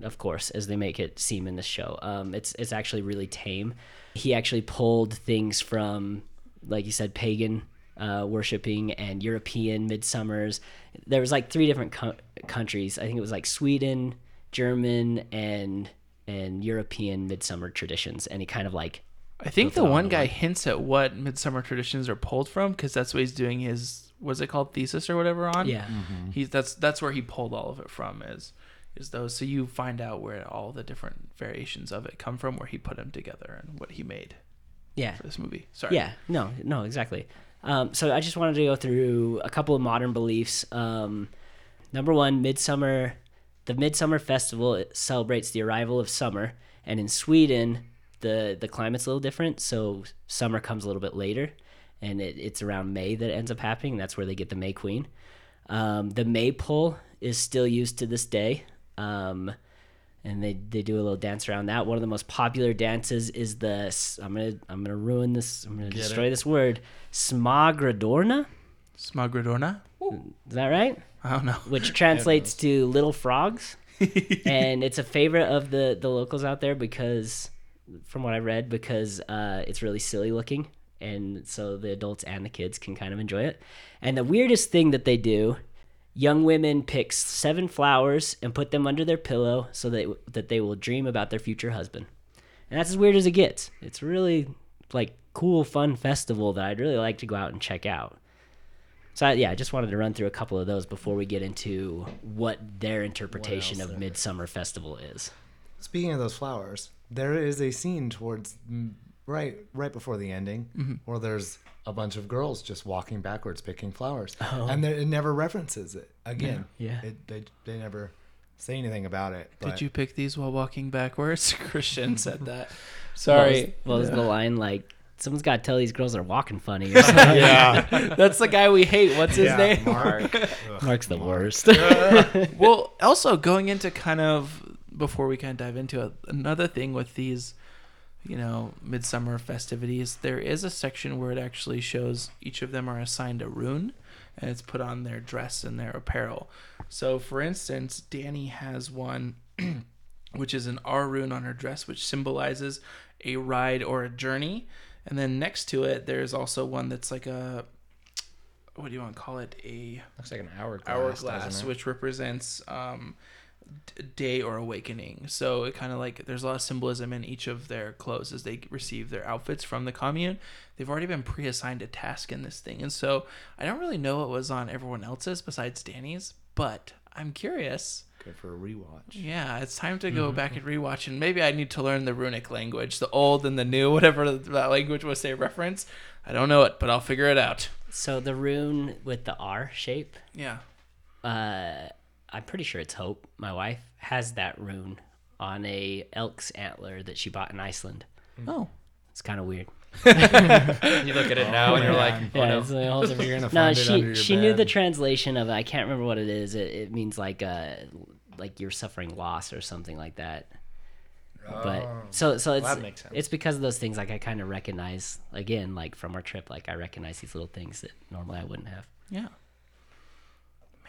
of course, as they make it seem in this show. Um, it's it's actually really tame. He actually pulled things from, like you said, pagan uh, worshiping and European midsummers. There was like three different co- countries. I think it was like Sweden, German, and and European midsummer traditions. And he kind of like I think the one guy one. hints at what midsummer traditions are pulled from because that's what he's doing his was it called thesis or whatever on. yeah. He's that's that's where he pulled all of it from is is those. So you find out where all the different variations of it come from, where he put them together and what he made Yeah. for this movie. Sorry. Yeah, no, no, exactly. Um, so I just wanted to go through a couple of modern beliefs. Um, number one, midsummer. The midsummer festival it celebrates the arrival of summer, and in Sweden, the the climate's a little different. So summer comes a little bit later, and it, it's around May that it ends up happening. That's where they get the May Queen. Um, the maypole is still used to this day. Um, and they, they do a little dance around that. One of the most popular dances is the I'm gonna I'm gonna ruin this I'm gonna Get destroy it. this word smagradorna. Smagradorna. Is that right? I don't know. Which translates to little frogs, and it's a favorite of the the locals out there because, from what I read, because uh, it's really silly looking, and so the adults and the kids can kind of enjoy it. And the weirdest thing that they do young women pick seven flowers and put them under their pillow so that that they will dream about their future husband. And that's as weird as it gets. It's really like cool, fun festival that I'd really like to go out and check out. So I, yeah, I just wanted to run through a couple of those before we get into what their interpretation else of? Midsummer Festival is. Speaking of those flowers, there is a scene towards right right before the ending mm-hmm. where there's a bunch of girls just walking backwards picking flowers, oh. and it never references it again. Yeah. It, they they never say anything about it. But Did you pick these while walking backwards? Christian said that. What Sorry. was, what was the line like? Someone's got to tell these girls they're walking funny. Or something. yeah, That's the guy we hate. What's his Yeah, name? Mark. Mark's the worst. well, also going into kind of before we kind of dive into it, another thing with these, you know, midsummer festivities, there is a section where it actually shows each of them are assigned a rune, and it's put on their dress and their apparel. So, for instance, Dani has one, which is an R rune on her dress, which symbolizes a ride or a journey, and then next to it, there's also one that's like a what do you want to call it? A Looks like an hourglass. hourglass, which represents um, day or awakening. So it kind of like there's a lot of symbolism in each of their clothes as they receive their outfits from the commune. They've already been pre-assigned a task in this thing, and so I don't really know what was on everyone else's besides Dani's, but I'm curious. good for a rewatch. Yeah, it's time to go back and rewatch, and maybe I need to learn the runic language, the old and the new, whatever that language was they reference. I don't know it, but I'll figure it out. so the rune with the R shape, Yeah. uh, I'm pretty sure it's Hope. My wife has that rune on a elk's antler that she bought in Iceland. Oh. It's kind of weird. You look at it now and you're like, oh yeah, no. it's a whole different- You're gonna no, find it under she your she knew the translation of it. I can't remember what it is. It, it means like uh like you're suffering loss or something like that. But so so it's that makes sense. it's because of those things like I kind of recognize again like from our trip like I recognize these little things that normally I wouldn't have. Yeah.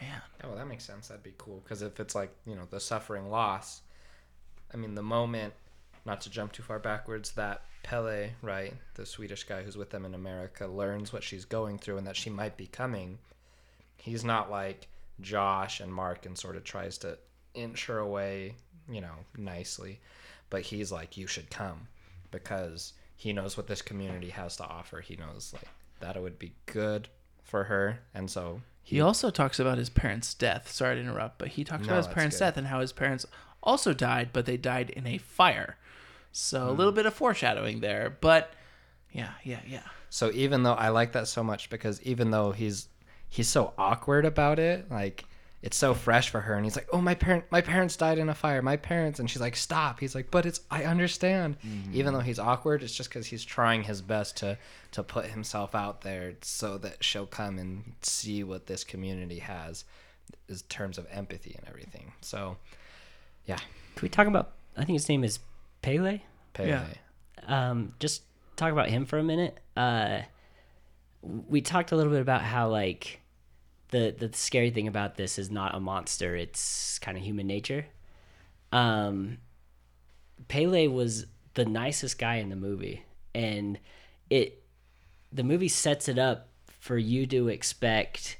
Man. Oh, that makes sense. That'd be cool. Because if it's like, you know, the suffering loss, I mean, the moment, not to jump too far backwards, that Pelle, right, the Swedish guy who's with them in America, learns what she's going through and that she might be coming, he's not like Josh and Mark and sort of tries to inch her away, you know, nicely. But he's like, you should come because he knows what this community has to offer. He knows, like, that it would be good for her. And so He also talks about his parents' death. Sorry to interrupt, but he talks No, about his that's parents' good. death and how his parents also died, but they died in a fire. So a little Hmm. bit of foreshadowing there, but yeah, yeah, yeah. So even though I like that so much because even though he's he's so awkward about it, like it's so fresh for her and he's like, "Oh, my parent my parents died in a fire. My parents." And she's like, "Stop." He's like, "But it's I understand." Even though he's awkward, it's just cuz he's trying his best to to put himself out there so that she'll come and see what this community has in terms of empathy and everything. So, yeah. Can we talk about I think his name is Pelle? Pelle. Yeah. um, just talk about him for a minute. Uh, we talked a little bit about how like the the scary thing about this is not a monster; it's kind of human nature. Um, Pelle was the nicest guy in the movie, and it the movie sets it up for you to expect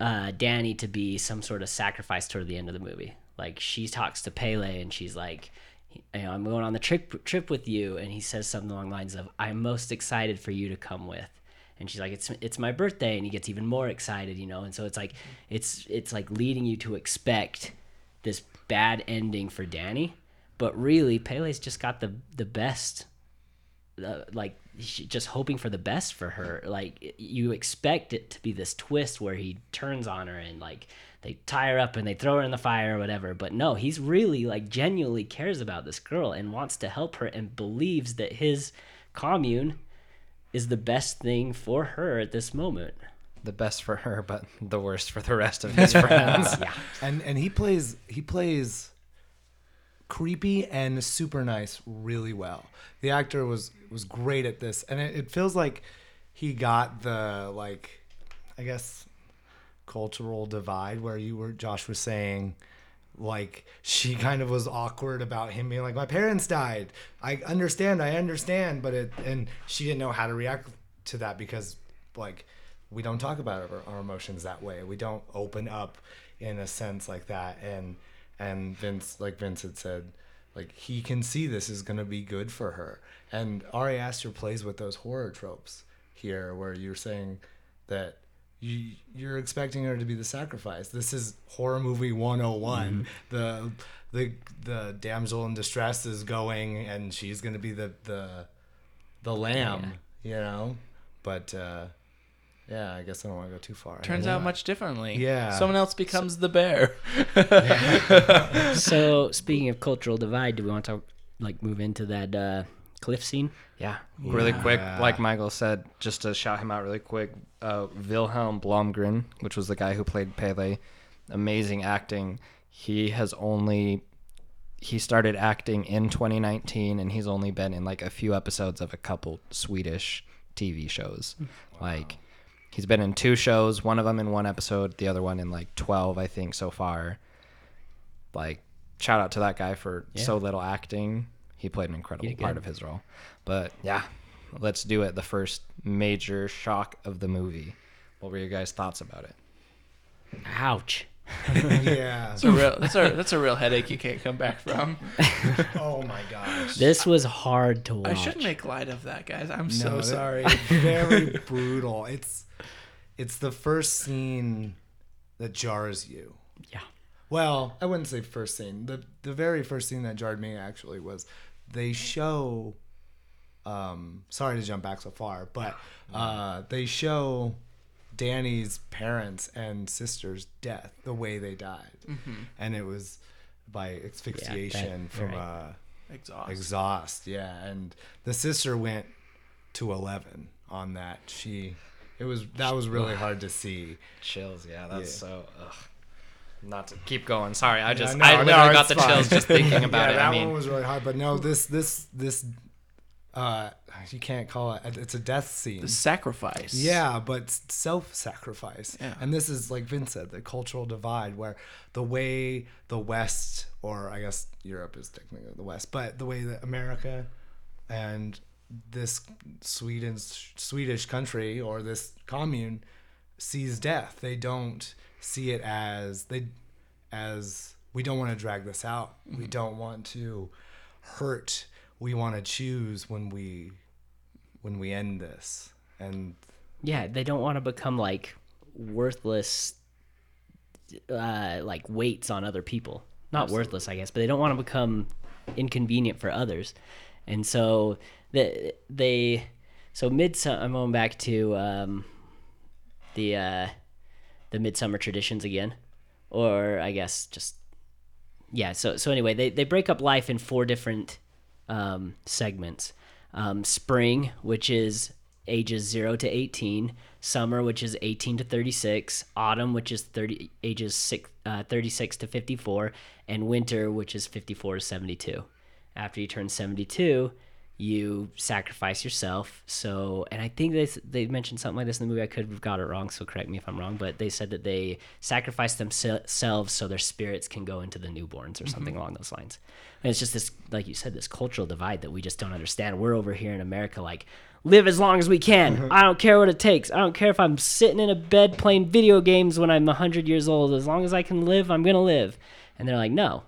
uh, Dani to be some sort of sacrifice toward the end of the movie. Like she talks to Pelle and she's like, you know, I'm going on the trip trip with you, and he says something along the lines of, "I'm most excited for you to come with." And she's like, "It's it's my birthday," and he gets even more excited, you know. And so it's like it's it's like leading you to expect this bad ending for Dani, but really Pelle's just got the the best uh, like just hoping for the best for her. Like you expect it to be this twist where he turns on her and like they tie her up and they throw her in the fire or whatever. But no, he's really like genuinely cares about this girl and wants to help her and believes that his commune is the best thing for her at this moment. The best for her, but the worst for the rest of his friends. Yeah. and and he plays he plays creepy and super nice really well. The actor was was great at this, and it, it feels like he got the like, I guess, cultural divide where you were Josh was saying. Like she kind of was awkward about him being like, my parents died. I understand, I understand, but it and she didn't know how to react to that because like we don't talk about our, our emotions that way. We don't open up in a sense like that. And and Vince, like Vince had said, like he can see this is gonna be good for her. And Ari Aster plays with those horror tropes here, where you're saying that you you're expecting her to be the sacrifice. This is horror movie 101. The the the damsel in distress is going, and she's gonna be the the the lamb, you know. But uh, yeah, I guess I don't want to go too far. Turns out much differently. Yeah. Someone else becomes the bear. So speaking of cultural divide, do we want to like move into that uh, cliff scene? Yeah, really quick, like Michael said, just to shout him out really quick, uh, Vilhelm Blomgren, which was the guy who played Pelle, amazing acting. He has only he started acting in 2019, and he's only been in like a few episodes of a couple Swedish TV shows. Like he's been in two shows, one of them in one episode, the other one in like 12, I think, so far. Like shout out to that guy for Yeah. so little acting. He played an incredible did part of his role. But yeah, let's do it. The first major shock of the movie. What were your guys' thoughts about it? Ouch. yeah. That's a real. That's a that's a real headache you can't come back from. oh my gosh. This was hard to watch. I shouldn't make light of that, guys. I'm so No, that- sorry. Very brutal. It's it's the first scene that jars you. Yeah. Well, I wouldn't say first scene. The the very first scene that jarred me actually was they show um sorry to jump back so far, but uh they show Dani's parents and sister's death, the way they died. And it was by asphyxiation from right. uh Exhaust. exhaust yeah and the sister went to 11 on that she it was that was really hard to see Chills, yeah, that's Yeah. so. Ugh. Not to keep going. Sorry, I just no, I no, literally got the fine. chills just thinking about yeah, it. that I mean, one was really hard but no this this this uh you can't call it it's a death scene the sacrifice. yeah but self-sacrifice Yeah. and this is like vince said the cultural divide where the way the west or i guess europe is technically the west but the way that america and this sweden swedish country or this commune sees death they don't see it as they as we don't want to drag this out we don't want to hurt we want to choose when we when we end this and Yeah, they don't want to become like worthless, uh, like weights on other people. Not worthless, I guess, but they don't want to become inconvenient for others. And so the they, so midsummer. I'm going back to um, the uh, the midsummer traditions again, or I guess just yeah. So so anyway, they they break up life in four different um, segments. Um, spring, which is ages zero to eighteen. Summer, which is eighteen to thirty six. Autumn, which is thirty ages six, uh, thirty six to fifty four, and winter, which is fifty four to seventy two. After you turn seventy two, you sacrifice yourself. So, and I think they they mentioned something like this in the movie. I could have got it wrong, so correct me if I'm wrong. But they said that they sacrifice themselves so their spirits can go into the newborns or mm-hmm. something along those lines. And it's just this, like you said, this cultural divide that we just don't understand. We're over here in America, like live as long as we can. Mm-hmm. I don't care what it takes. I don't care if I'm sitting in a bed playing video games when I'm 100 years old. As long as I can live, I'm gonna live. And they're like, no,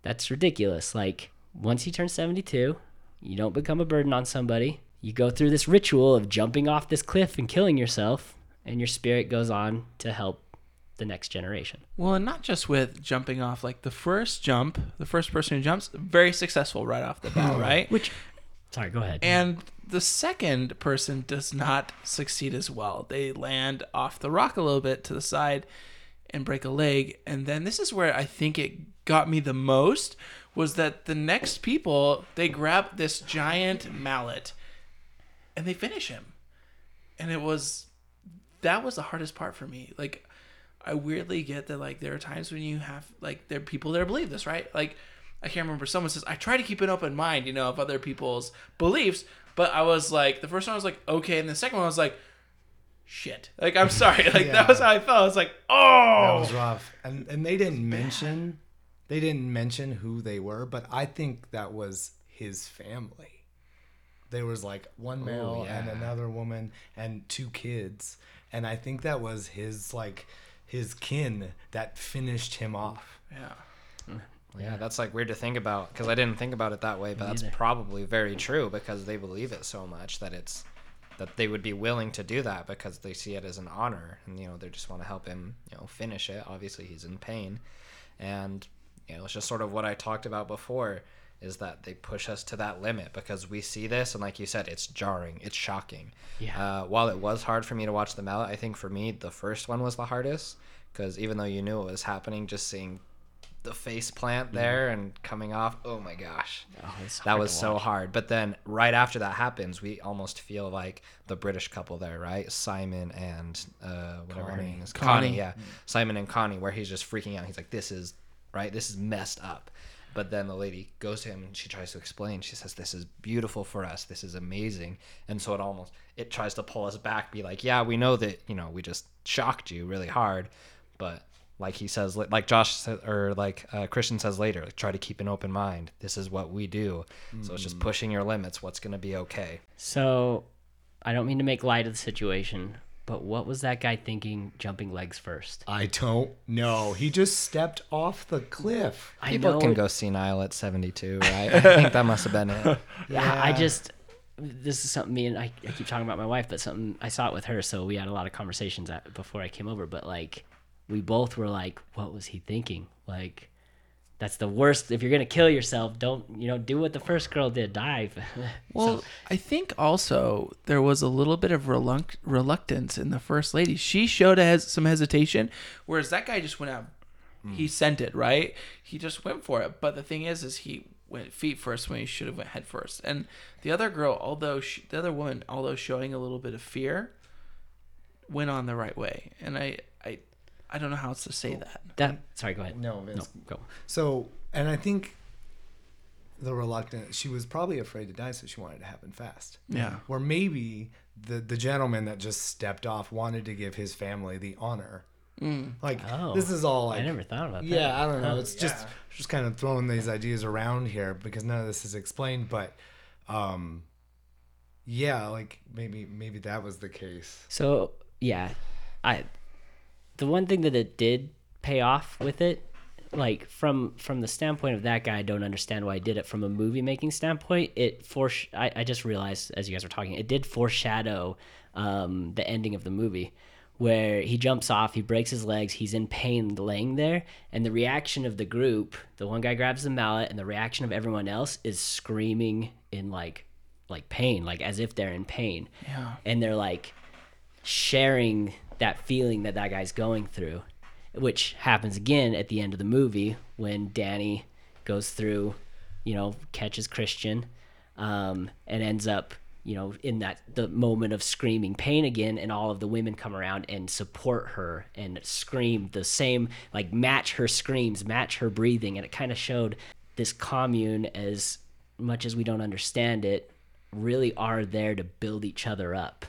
that's ridiculous. Like once you turn 72 you don't become a burden on somebody. You go through this ritual of jumping off this cliff and killing yourself, and your spirit goes on to help the next generation. Well, and not just with jumping off. Like the first jump, the first person who jumps, very successful right off the bat, hmm. right? Which, sorry, go ahead. And the second person does not succeed as well. They land off the rock a little bit to the side and break a leg. And then this is where I think it got me the most was that the next people they grab this giant mallet and they finish him. And it was that was the hardest part for me. Like I weirdly get that like there are times when you have like there are people that believe this, right? Like I can't remember someone says I try to keep an open mind, you know, of other people's beliefs, but I was like the first one I was like okay, and the second one I was like shit. Like I'm sorry. Like Yeah. that was how I felt. I was like, "Oh." That was rough. And and they didn't mention they didn't mention who they were, but I think that was his family. There was like one oh, male and yeah. another woman and two kids. And I think that was his like his kin that finished him off. Yeah. Mm. Yeah, that's like weird to think about because I didn't think about it that way, but that's neither. probably very true because they believe it so much that it's that they would be willing to do that because they see it as an honor and you know they just want to help him you know finish it. Obviously, he's in pain, and you know it's just sort of what I talked about before is that they push us to that limit because we see this and like you said it's jarring it's shocking. Yeah. uh, while it was hard for me to watch them out i think for me the first one was the hardest because even though you knew it was happening just seeing the face plant there and coming off oh my gosh. Oh, that was so hard. But then right after that happens we almost feel like the british couple there right? Simon and uh, whatever her name is. Connie. connie yeah. Simon and connie where he's just freaking out. He's like this is right? This is messed up. But then the lady goes to him and she tries to explain. She says this is beautiful for us. This is amazing. And so it almost it tries to pull us back be like yeah we know that you know we just shocked you really hard. But like he says like josh said or like uh, christian says later like, try to keep an open mind. This is what we do. So it's just pushing your limits. What's going to be okay? So, I don't mean to make light of the situation, but what was that guy thinking jumping legs first? I don't know. He just stepped off the cliff. I people know can it- go senile at 72 right i think that must have been it Yeah, I just this is something me and I, I keep talking about my wife, but something I saw it with her, so we had a lot of conversations at, before I came over. But like, we both were like, "What was he thinking?" Like, that's the worst. If you're gonna kill yourself, don't you know? Do what the first girl did, dive. Well, I think also there was a little bit of reluct- reluctance in the first lady. She showed has some hesitation, whereas that guy just went out. Hmm. He sent it right. He just went for it. But the thing is, is he went feet first when he should have went head first. And the other girl, although she, the other woman, although showing a little bit of fear, went on the right way. And I, I, I don't know how else to say that. that sorry, go ahead. No, no, go. So, and I think the reluctant, she was probably afraid to die, so she wanted to happen fast. Yeah. Or maybe the the gentleman that just stepped off wanted to give his family the honor. Like Oh, this is all like I never thought about that. yeah, I don't know. It's just just kind of throwing these ideas around here because none of this is explained. But um, yeah, like maybe maybe that was the case. So yeah, I the one thing that it did pay off with it, like from from the standpoint of that guy, I don't understand why I did it. From a movie making standpoint, it for I, I just realized as you guys were talking, it did foreshadow um, the ending of the movie. Where he jumps off, he breaks his legs, he's in pain laying there, and the reaction of the group, the one guy grabs the mallet, and the reaction of everyone else is screaming in like like pain, like as if they're in pain. Yeah. And they're like sharing that feeling that that guy's going through, which happens again at the end of the movie when Dani goes through, you know, catches Christian, um, and ends up, you know, in that the moment of screaming pain again, and all of the women come around and support her and scream the same, like match her screams, match her breathing, and it kind of showed this commune as much as we don't understand it really are there to build each other up.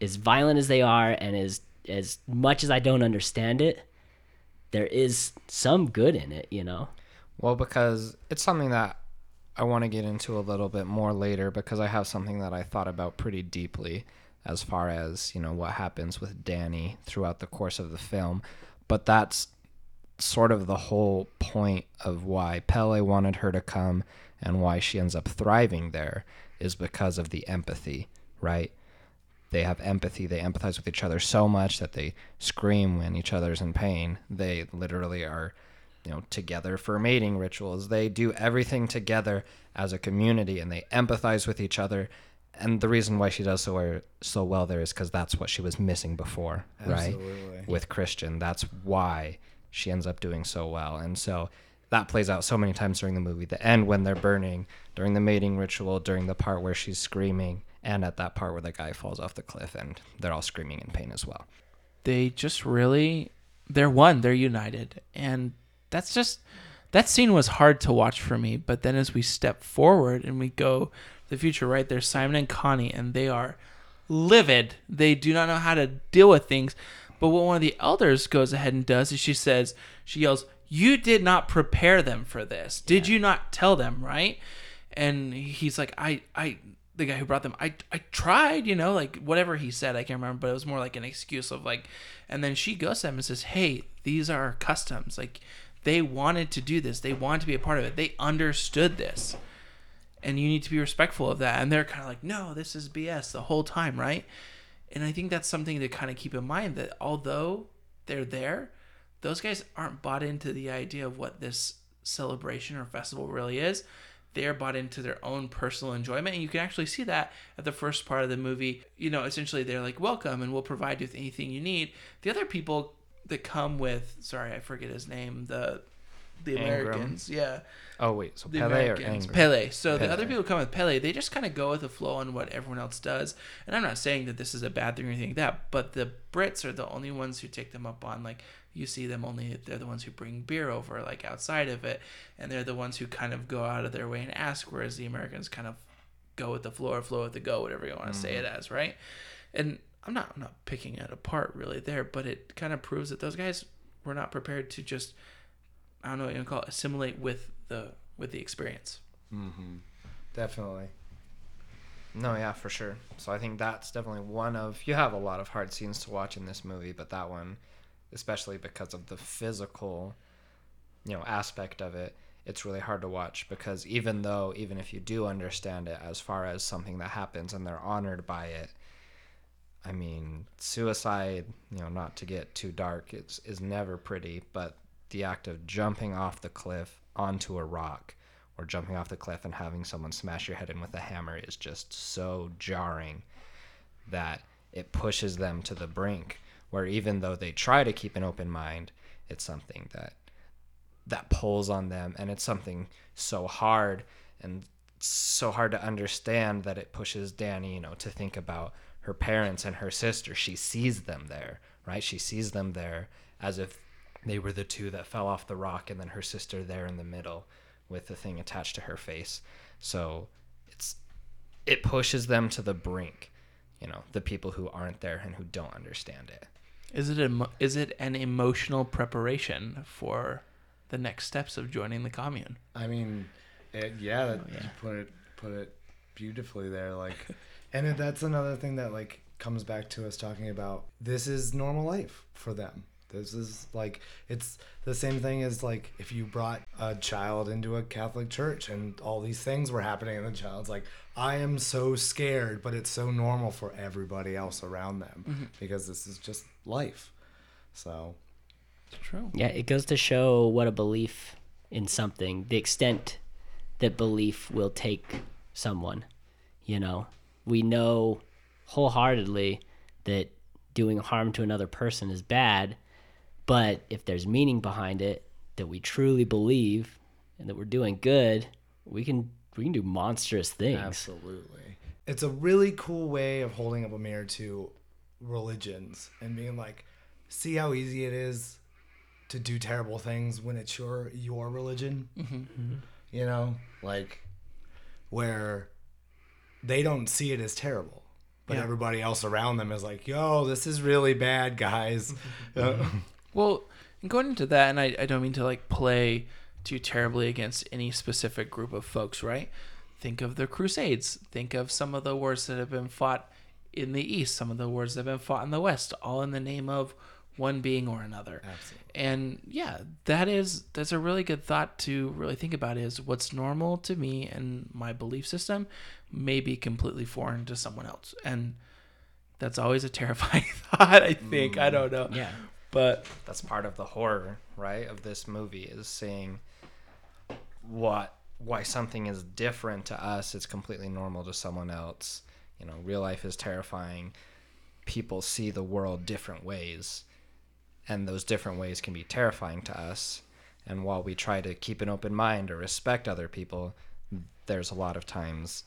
As violent as they are, and as as much as I don't understand it, there is some good in it, you know. Well, because it's something that I want to get into a little bit more later because I have something that I thought about pretty deeply as far as, you know, what happens with Dani throughout the course of the film. But that's sort of the whole point of why Pelle wanted her to come and why she ends up thriving there is because of the empathy, right? They have empathy. They empathize with each other so much that they scream when each other's in pain. They literally are, you know, together for mating rituals. They do everything together as a community and they empathize with each other. And the reason why she does so well, so well there is because that's what she was missing before, right? With Christian, that's why she ends up doing so well. And so that plays out so many times during the movie. The end when they're burning, during the mating ritual, during the part where she's screaming, and at that part where the guy falls off the cliff and they're all screaming in pain as well. they just really they're one they're united. And that's just that scene was hard to watch for me but then as we step forward and we go to the future right there's simon and connie and they are livid. They do not know how to deal with things. But what one of the elders goes ahead and does is she says she yells you did not prepare them for this. Did you not tell them right? And he's like i i the guy who brought them i i tried you know like whatever he said i can't remember but it was more like an excuse of like and then she goes to him and says hey these are customs. Like they wanted to do this. They wanted to be a part of it. They understood this. And you need to be respectful of that. And they're kind of like no this is bs the whole time right? And i think that's something to kind of keep in mind that although they're there those guys aren't bought into the idea of what this celebration or festival really is they're bought into their own personal enjoyment and you can actually see that at the first part of the movie you know essentially they're like welcome and we'll provide you with anything you need the other people that come with sorry i forget his name the the Ingemar. americans yeah Oh wait, so the Pelle or Americans. Angry? Pelle. So the other people come with Pelle, they just kind of go with the flow on what everyone else does. And I'm not saying that this is a bad thing or anything like that, but the Brits are the only ones who take them up on like you see them only they're the ones who bring beer over like outside of it and they're the ones who kind of go out of their way and ask whereas the Americans kind of go with the flow or flow with the go whatever you want to say it mm-hmm. as, right? And I'm not I'm not picking it apart really there, but it kind of proves that those guys were not prepared to just I don't know what you call it, assimilate with the with the experience. Mm-hmm. Definitely. No, yeah, for sure. So I think that's definitely one of you have a lot of hard scenes to watch in this movie, but that one, especially because of the physical, you know, aspect of it, it's really hard to watch because even though even if you do understand it as far as something that happens and they're honored by it, I mean, suicide, you know, not to get too dark, it's is never pretty, but the act of jumping off the cliff onto a rock or jumping off the cliff and having someone smash your head in with a hammer is just so jarring that it pushes them to the brink where even though they try to keep an open mind it's something that that pulls on them and it's something so hard and so hard to understand that it pushes Dani, you know, to think about her parents and her sister. She sees them there, right? She sees them there as if they were the two that fell off the rock and then her sister there in the middle with the thing attached to her face. So it's it pushes them to the brink, you know, the people who aren't there and who don't understand it. Is it a, is it an emotional preparation for the next steps of joining the commune? I mean, it, yeah, oh, that, yeah. you put it put it beautifully there. Like, and it, that's another thing that like comes back to us talking about. This is normal life for them. This is like it's the same thing as like if you brought a child into a Catholic church and all these things were happening, and the child's like, "I am so scared," but it's so normal for everybody else around them mm-hmm. because this is just life. So True. Yeah, it goes to show what a belief in something, the extent that belief will take someone. You know, we know wholeheartedly that doing harm to another person is bad, but if there's meaning behind it, that we truly believe and that we're doing good, we can we can do monstrous things. Absolutely. It's a really cool way of holding up a mirror to religions and being like, see how easy it is to do terrible things when it's your your religion. You know, like where they don't see it as terrible. But Yeah. everybody else around them is like, yo, this is really bad, guys. Uh, Well, going into that, and I, I don't mean to like play too terribly against any specific group of folks, right? Think of the Crusades. Think of some of the wars that have been fought in the East, some of the wars that have been fought in the West, all in the name of one being or another. Absolutely. And yeah, that is that's a really good thought to really think about is what's normal to me and my belief system may be completely foreign to someone else. And that's always a terrifying thought, I think. I mm, don't know. Yeah. But that's part of the horror, right, of this movie is seeing what why something is different to us is completely normal to someone else. You know, real life is terrifying. People see the world different ways, and those different ways can be terrifying to us. And while we try to keep an open mind or respect other people, there's a lot of times,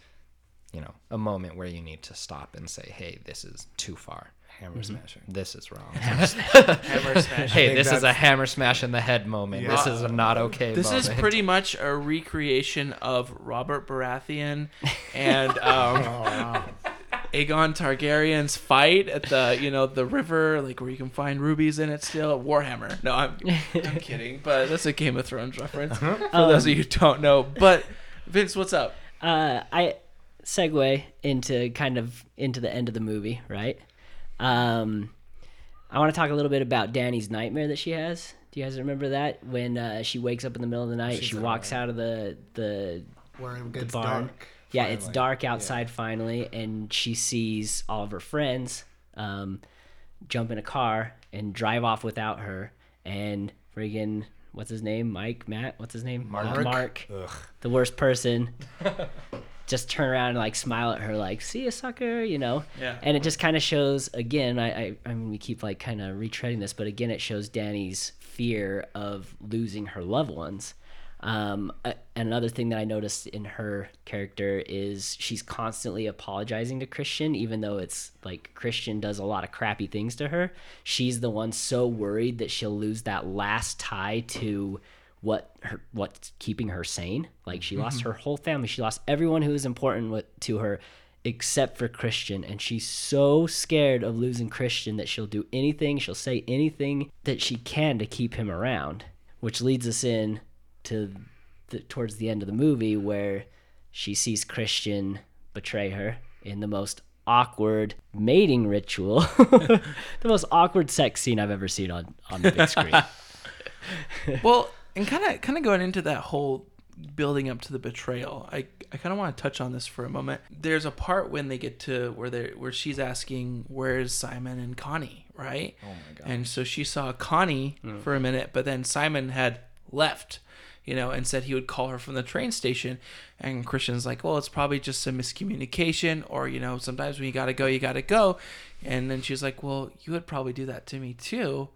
you know, a moment where you need to stop and say, "Hey, this is too far. Hammer smashing. This is wrong." hammer smash. Hey, think this is a hammer smash in the head moment. Yeah. This is a not okay This is pretty much a recreation of Robert Baratheon and um, Aegon Targaryen's fight at the you know the river, like where you can find rubies in it still. Warhammer. No, I'm I'm kidding, but that's a Game of Thrones reference for those of you who don't know. But Vince, what's up? uh, I segue into kind of into the end of the movie, right? Um, I want to talk a little bit about Dani's nightmare that she has. Do you guys remember that when uh, she wakes up in the middle of the night? She's she walks out of the the Where it gets barn. dark. yeah, it's dark outside finally, and she sees all of her friends um, jump in a car and drive off without her, and friggin' what's his name? Mike, Matt, what's his name? Mark. Mark, Ugh. the worst person. just turn around and like smile at her, like "See you, sucker," you know. Yeah. And it just kind of shows again. I, I I mean we keep like kind of retreading this, but again it shows Dani's fear of losing her loved ones. Um, a- another thing that I noticed in her character is she's constantly apologizing to Christian, even though it's like Christian does a lot of crappy things to her. She's the one so worried that she'll lose that last tie to what her what's keeping her sane. Like she lost mm-hmm. her whole family, she lost everyone who was important with, to her except for Christian and she's so scared of losing Christian that she'll do anything, she'll say anything that she can to keep him around, which leads us in to the, towards the end of the movie where she sees Christian betray her in the most awkward mating ritual. the most awkward sex scene I've ever seen on on the big screen. well, and kind of kind of going into that whole building up to the betrayal, I I kind of want to touch on this for a moment. There's a part when they get to where they where she's asking where's Simon and Connie, right? Oh my god. And so she saw Connie for a minute, but then Simon had left. You know, and said he would call her from the train station. And Christian's like, well, it's probably just some miscommunication, or, you know, sometimes when you gotta go, you gotta go. And then she's like, well, you would probably do that to me too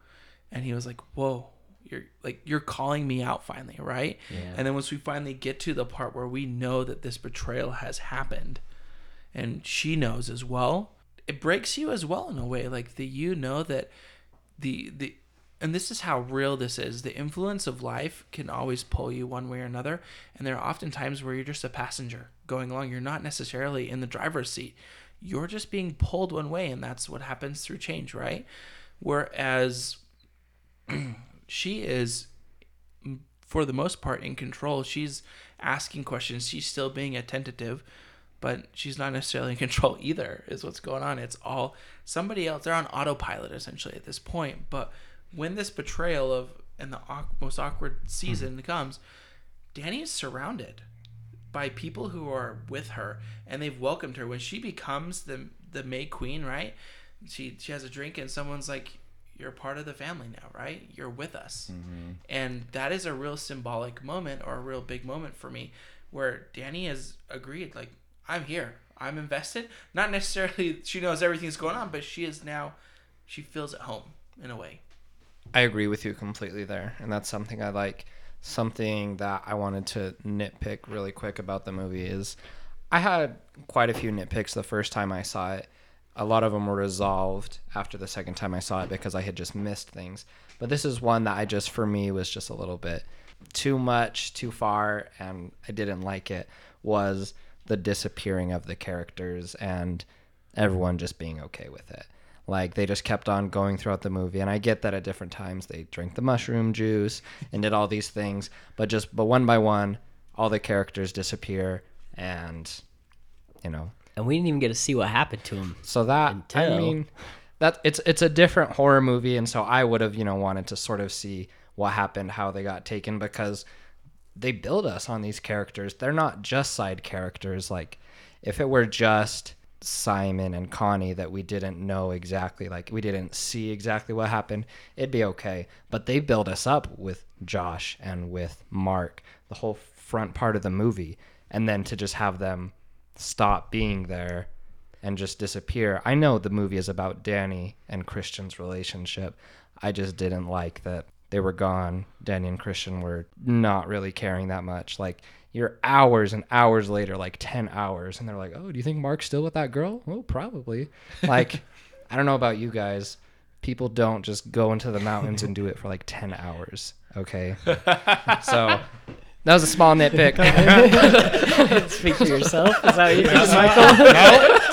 and he was like whoa you're like you're calling me out finally right? Yeah. and then once we finally get to the part where we know that this betrayal has happened and she knows as well it breaks you as well in a way like that you know that the the and this is how real this is the influence of life can always pull you one way or another and there are often times where you're just a passenger going along. You're not necessarily in the driver's seat. You're just being pulled one way and that's what happens through change right? Whereas she is for the most part in control. She's asking questions. She's still being attentive but she's not necessarily in control either is what's going on. It's all somebody else. They're on autopilot essentially at this point. But when this betrayal of and the most awkward season mm-hmm. comes dani is surrounded by people who are with her and they've welcomed her. When she becomes the the May Queen, right? She she has a drink and someone's like, "You're part of the family now, right? You're with us," mm-hmm. and that is a real symbolic moment or a real big moment for me, where Dani has agreed, like, "I'm here, I'm invested." Not necessarily she knows everything's going on, but she is now, she feels at home in a way. I agree with you completely there, and that's something I like. Something that I wanted to nitpick really quick about the movie is I had quite a few nitpicks the first time I saw it. A lot of them were resolved after the second time I saw it because I had just missed things. But this is one that I just, for me, was just a little bit too much, too far, and I didn't like it. Was the disappearing of the characters and everyone just being okay with it. Like they just kept on going throughout the movie, and I get that at different times they drank the mushroom juice and did all these things, but just but one by one, all the characters disappear, and you know And we didn't even get to see what happened to him. so that I mean, that it's it's a different horror movie, and so I would have you know wanted to sort of see what happened, how they got taken, because they build us on these characters. They're not just side characters. Like if it were just Simon and Connie that we didn't know exactly, like we didn't see exactly what happened, it'd be okay. But they build us up with Josh and with Mark, the whole front part of the movie, and then to just have them stop being there and just disappear. I know the movie is about Dani and Christian's relationship. I just didn't like that they were gone. Dani and Christian were not really caring that much. Like you're hours and hours later, like 10 hours, and they're like, "Oh, do you think Mark's still with that girl?" Oh, probably. Like I don't know about you guys. People don't just go into the mountains and do it for like 10 hours, okay? so that was a small nitpick. Speak for yourself. Is that what you think, Michael?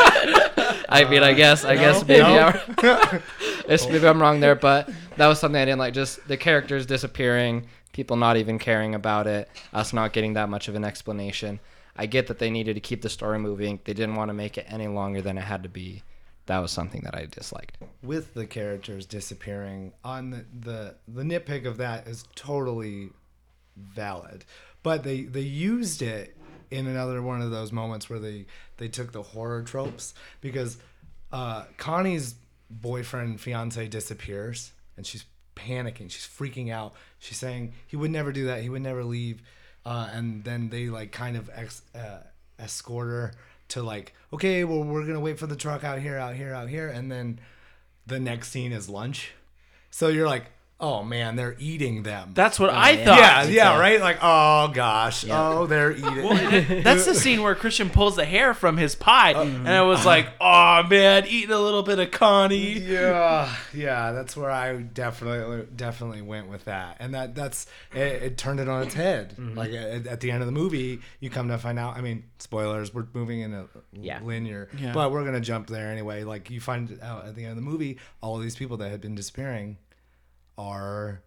I mean, I guess, I guess maybe, I, it's, maybe I'm wrong there, but that was something I didn't like. Just the characters disappearing, people not even caring about it, us not getting that much of an explanation. I get that they needed to keep the story moving. They didn't want to make it any longer than it had to be. That was something that I disliked. with the characters disappearing on the, the the nitpick of that is totally valid. But they they used it in another one of those moments where they they took the horror tropes because uh connie's boyfriend fiance disappears and she's panicking. She's freaking out. She's saying he would never do that. He would never leave. Uh and then they like kind of ex, uh, escort her to like okay well we're gonna wait for the truck out here out here out here. And then the next scene is lunch. So you're like, oh man, they're eating them. That's what I yeah. thought. yeah, yeah, right? Like, oh gosh, Yeah. oh, they're eating. That's the scene where Christian pulls the hair from his pie, Uh, and I was like, "Oh man, eating a little bit of Connie." yeah, yeah, that's where I definitely definitely went with that, and that that's it, it turned it on its head. Like at, at the end of the movie, you come to find out. I mean, spoilers. We're moving in a Yeah. linear, Yeah. but we're gonna jump there anyway. Like you find out at the end of the movie, all of these people that had been disappearing are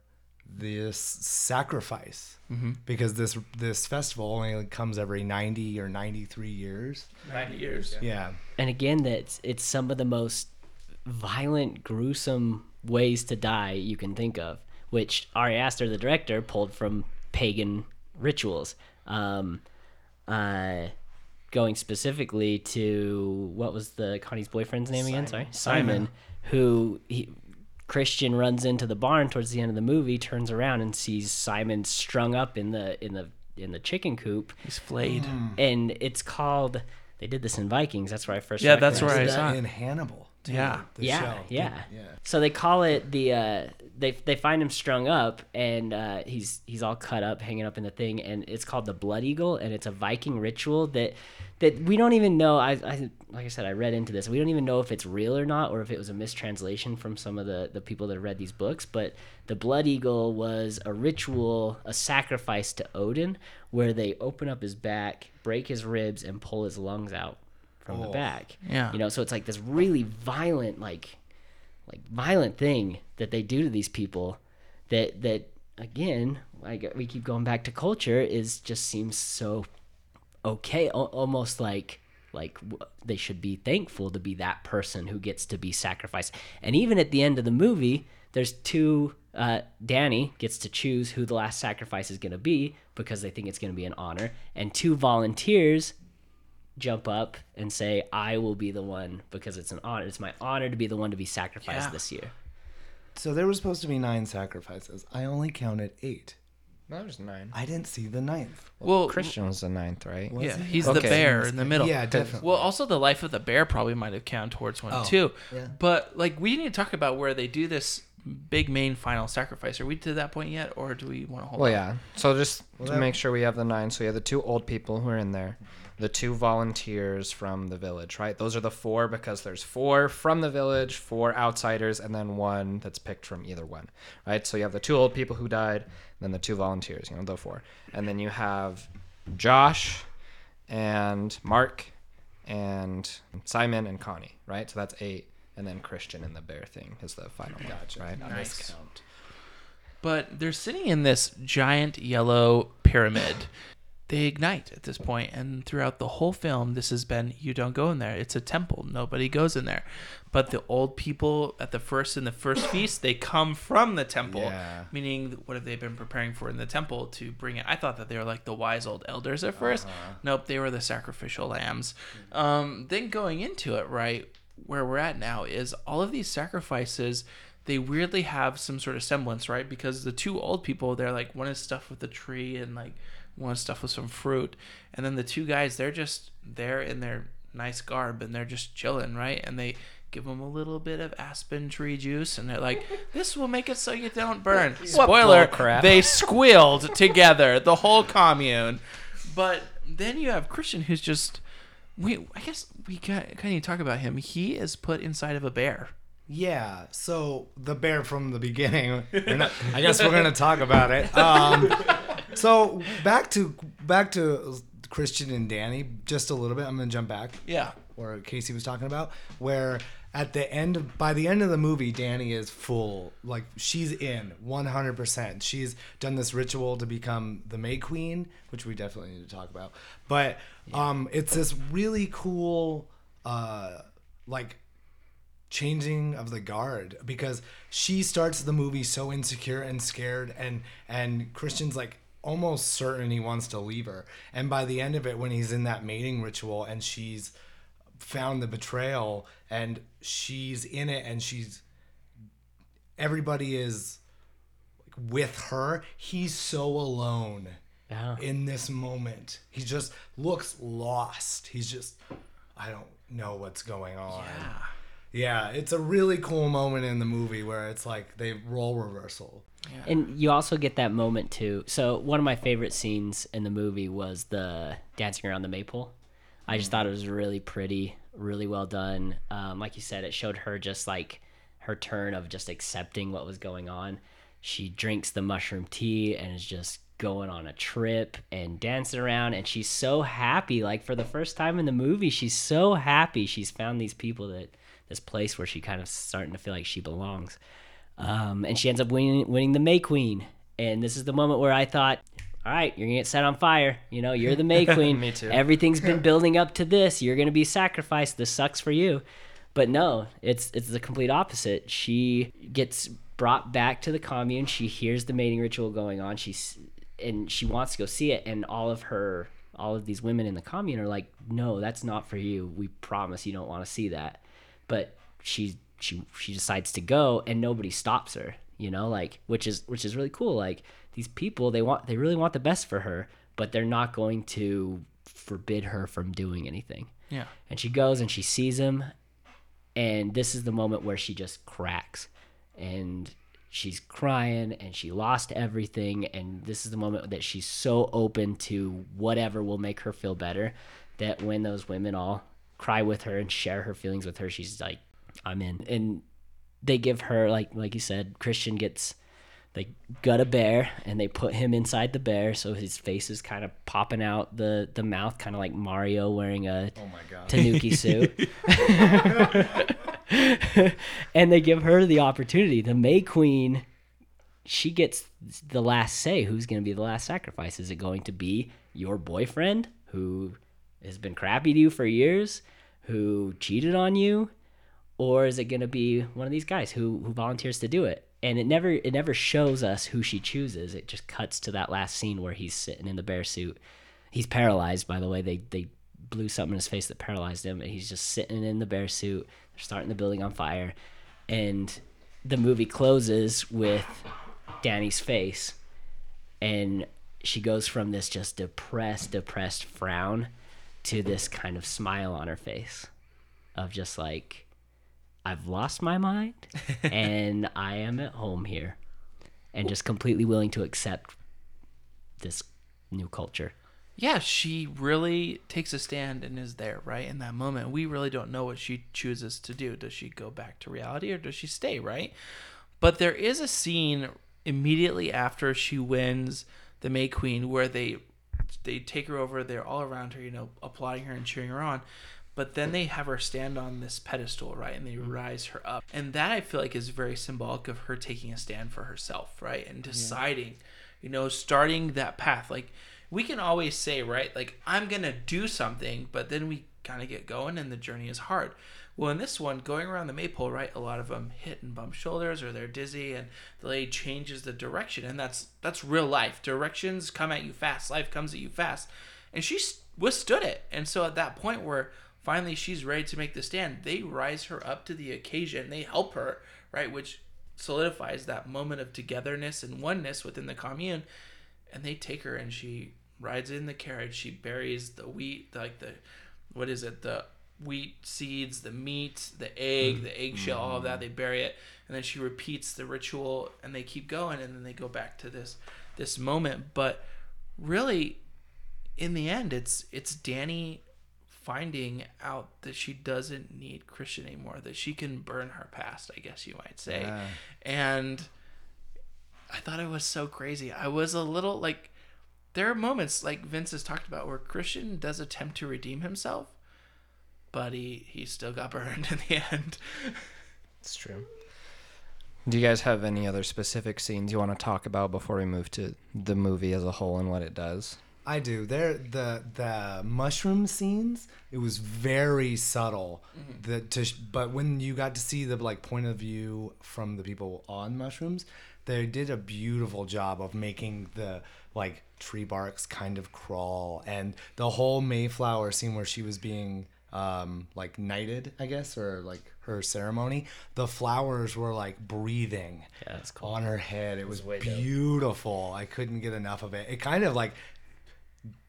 this sacrifice. Because this this festival only comes every 90 or 93 years. Ninety years. yeah. And again, that's it's some of the most violent, gruesome ways to die you can think of, which Ari Aster, the director, pulled from pagan rituals. Um, uh, going specifically to what was the Connie's boyfriend's name again? Sorry, Simon, who he, Christian runs into the barn towards the end of the movie, turns around and sees Simon strung up in the in the in the chicken coop, He's flayed. Hmm. and it's called. They did this in Vikings. That's where I first. Yeah, that's where I saw it. in hannibal too, Yeah. the yeah, show. yeah, yeah So they call it the. Uh, they they find him strung up, and uh, he's he's all cut up, hanging up in the thing, and it's called the Blood Eagle, and it's a Viking ritual that that we don't even know. I, I like I said, I read into this. We don't even know if it's real or not, or if it was a mistranslation from some of the the people that read these books. But the Blood Eagle was a ritual, a sacrifice to Odin, where they open up his back, break his ribs, and pull his lungs out from the back. Yeah. You know, so it's like this really violent, like like violent thing that they do to these people that that again like we keep going back to culture is just seems so okay al- almost like like w- they should be thankful to be that person who gets to be sacrificed and even at the end of the movie there's two uh, dani gets to choose who the last sacrifice is going to be because they think it's going to be an honor and two volunteers jump up and say i will be the one because it's an honor it's my honor to be the one to be sacrificed Yeah. this year so there were supposed to be nine sacrifices i only counted eight No, there's nine. i didn't see the ninth Well, Christian was the ninth, right? yeah, he's the Okay. bear in the middle. yeah definitely Well, also the life of the bear probably might have counted towards one Oh, too. yeah. But like we need to talk about where they do this big main final sacrifice. Are we to that point yet, or do we want to hold? Well, on? yeah. So just to that- make sure we have the nine. So you have the two old people who are in there, the two volunteers from the village, right? Those are the four because there's four from the village, four outsiders, and then one that's picked from either one, right? So you have the two old people who died, then the two volunteers, you know, the four, and then you have Josh and Mark and Simon and Connie, right? So that's eight. And then Christian and the bear thing is the final one, right? Nice. Count. But they're sitting in this giant yellow pyramid. They ignite at this point, and throughout the whole film, this has been you don't go in there. It's a temple. Nobody goes in there. But the old people at the first in the first feast, they come from the temple. Yeah. Meaning, what have they been preparing for in the temple to bring it? I thought that they were like the wise old elders at 1st Nope, they were the sacrificial lambs. Um, then going into it, right where we're at now is all of these sacrifices they weirdly have some sort of semblance, right? Because the two old people, they're like one is stuffed with a tree and like one stuff with some fruit, and then the two guys, they're just they're in their nice garb and they're just chilling, right? And they give them a little bit of aspen tree juice, and they're like, "This will make it so you don't burn." Spoiler: bullcrap. they squealed together, the whole commune. But then you have Christian, who's just. We, I guess we kind of need to talk about him. He is put inside of a bear. Yeah, so the bear from the beginning. not- I guess we're gonna talk about it. Um, so back to back to Christian and Dani just a little bit. I'm gonna jump back Yeah. where Casey was talking about, where at the end of, by the end of the movie, Dani is full like she's in 100. percent She's done this ritual to become the May Queen, which we definitely need to talk about. But um, it's this really cool uh, like changing of the guard because she starts the movie so insecure and scared and and Christian's like almost certain he wants to leave her. And by the end of it when he's in that mating ritual and she's found the betrayal and she's in it and she's everybody is with her he's so alone Yeah. in this moment. He just looks lost. He's just i don't know what's going on. Yeah. yeah it's a really cool moment in the movie where it's like they role reversal And you also get that moment too. So one of my favorite scenes in the movie was the dancing around the maypole. I just thought it was really pretty, really well done. Um, like you said, it showed her just like her turn of just accepting what was going on. She drinks the mushroom tea and is just going on a trip and dancing around and she's so happy like for the first time in the movie she's so happy she's found these people that this place where she kind of starting to feel like she belongs um, and she ends up winning, winning the May Queen. And this is the moment where I thought, all right, you're gonna get set on fire. You know, you're the May Queen. Me too. Everything's been building up to this. You're gonna be sacrificed. This sucks for you. But no, it's it's the complete opposite. She gets brought back to the commune. She hears the mating ritual going on. She's and she wants to go see it. And all of her, all of these women in the commune are like, no, that's not for you. We promise you don't want to see that. But she she she decides to go, and nobody stops her. You know, like which is which is really cool. Like these people, they want they really want the best for her, but they're not going to forbid her from doing anything. Yeah. And she goes and she sees him, and this is the moment where she just cracks, and she's crying and she lost everything, and this is the moment that she's so open to whatever will make her feel better, that when those women all cry with her and share her feelings with her, she's like, "I'm in." And they give her like like you said, Christian gets they gut a bear and they put him inside the bear so his face is kind of popping out the the mouth kind of like Mario wearing a oh my god Tanuki suit. and they give her the opportunity. The May Queen, she gets the last say. Who's going to be the last sacrifice? Is it going to be your boyfriend who has been crappy to you for years, who cheated on you, or is it going to be one of these guys who who volunteers to do it? And it never it never shows us who she chooses. It just cuts to that last scene where he's sitting in the bear suit. He's paralyzed, by the way. They they blew something in his face that paralyzed him, and he's just sitting in the bear suit. They're starting the building on fire, and the movie closes with Dani's face, and she goes from this just depressed, depressed frown to this kind of smile on her face, of just like, I've lost my mind, and I am at home here, and just completely willing to accept this new culture. yeah, she really takes a stand and is there, right? In that moment. We really don't know what she chooses to do. Does she go back to reality or does she stay, right? But there is a scene immediately after she wins the May Queen where they they take her over. They're all around her, you know, applauding her and cheering her on. But then they have her stand on this pedestal, right? And they mm. rise her up. And that I feel like is very symbolic of her taking a stand for herself, right? And deciding, you know, starting that path. Like we can always say, right? Like I'm going to do something, but then we kind of get going and the journey is hard. Well, in this one, going around the maypole, right, a lot of them hit and bump shoulders or they're dizzy, and the lady changes the direction, and that's that's real life. Directions come at you fast. Life comes at you fast, and she withstood it. And so at that point where finally she's ready to make the stand, they rise her up to the occasion. They help her, right, which solidifies that moment of togetherness and oneness within the commune. And they take her, and she rides in the carriage. She buries the wheat, like the what is it, the wheat seeds, the meat, the egg, the mm-hmm. eggshell, all of that. Mm-hmm. They bury it, and then she repeats the ritual, and they keep going, and then they go back to this this moment. But really, in the end, it's it's Dani finding out that she doesn't need Christian anymore, that she can burn her past, I guess you might say. Yeah. And I thought it was so crazy. I was a little like there are moments like Vince has talked about where Christian does attempt to redeem himself, but he he still got burned in the end. It's true. Do you guys have any other specific scenes you want to talk about before we move to the movie as a whole and what it does? I do. There, the the mushroom scenes. It was very subtle. The to, but when you got to see the like point of view from the people on mushrooms, they did a beautiful job of making the like tree barks kind of crawl, and the whole Mayflower scene where she was being um like knighted, I guess, or like her ceremony. The flowers were like breathing Yeah, cool. on her head. It was way dope. beautiful. I couldn't get enough of it. It kind of like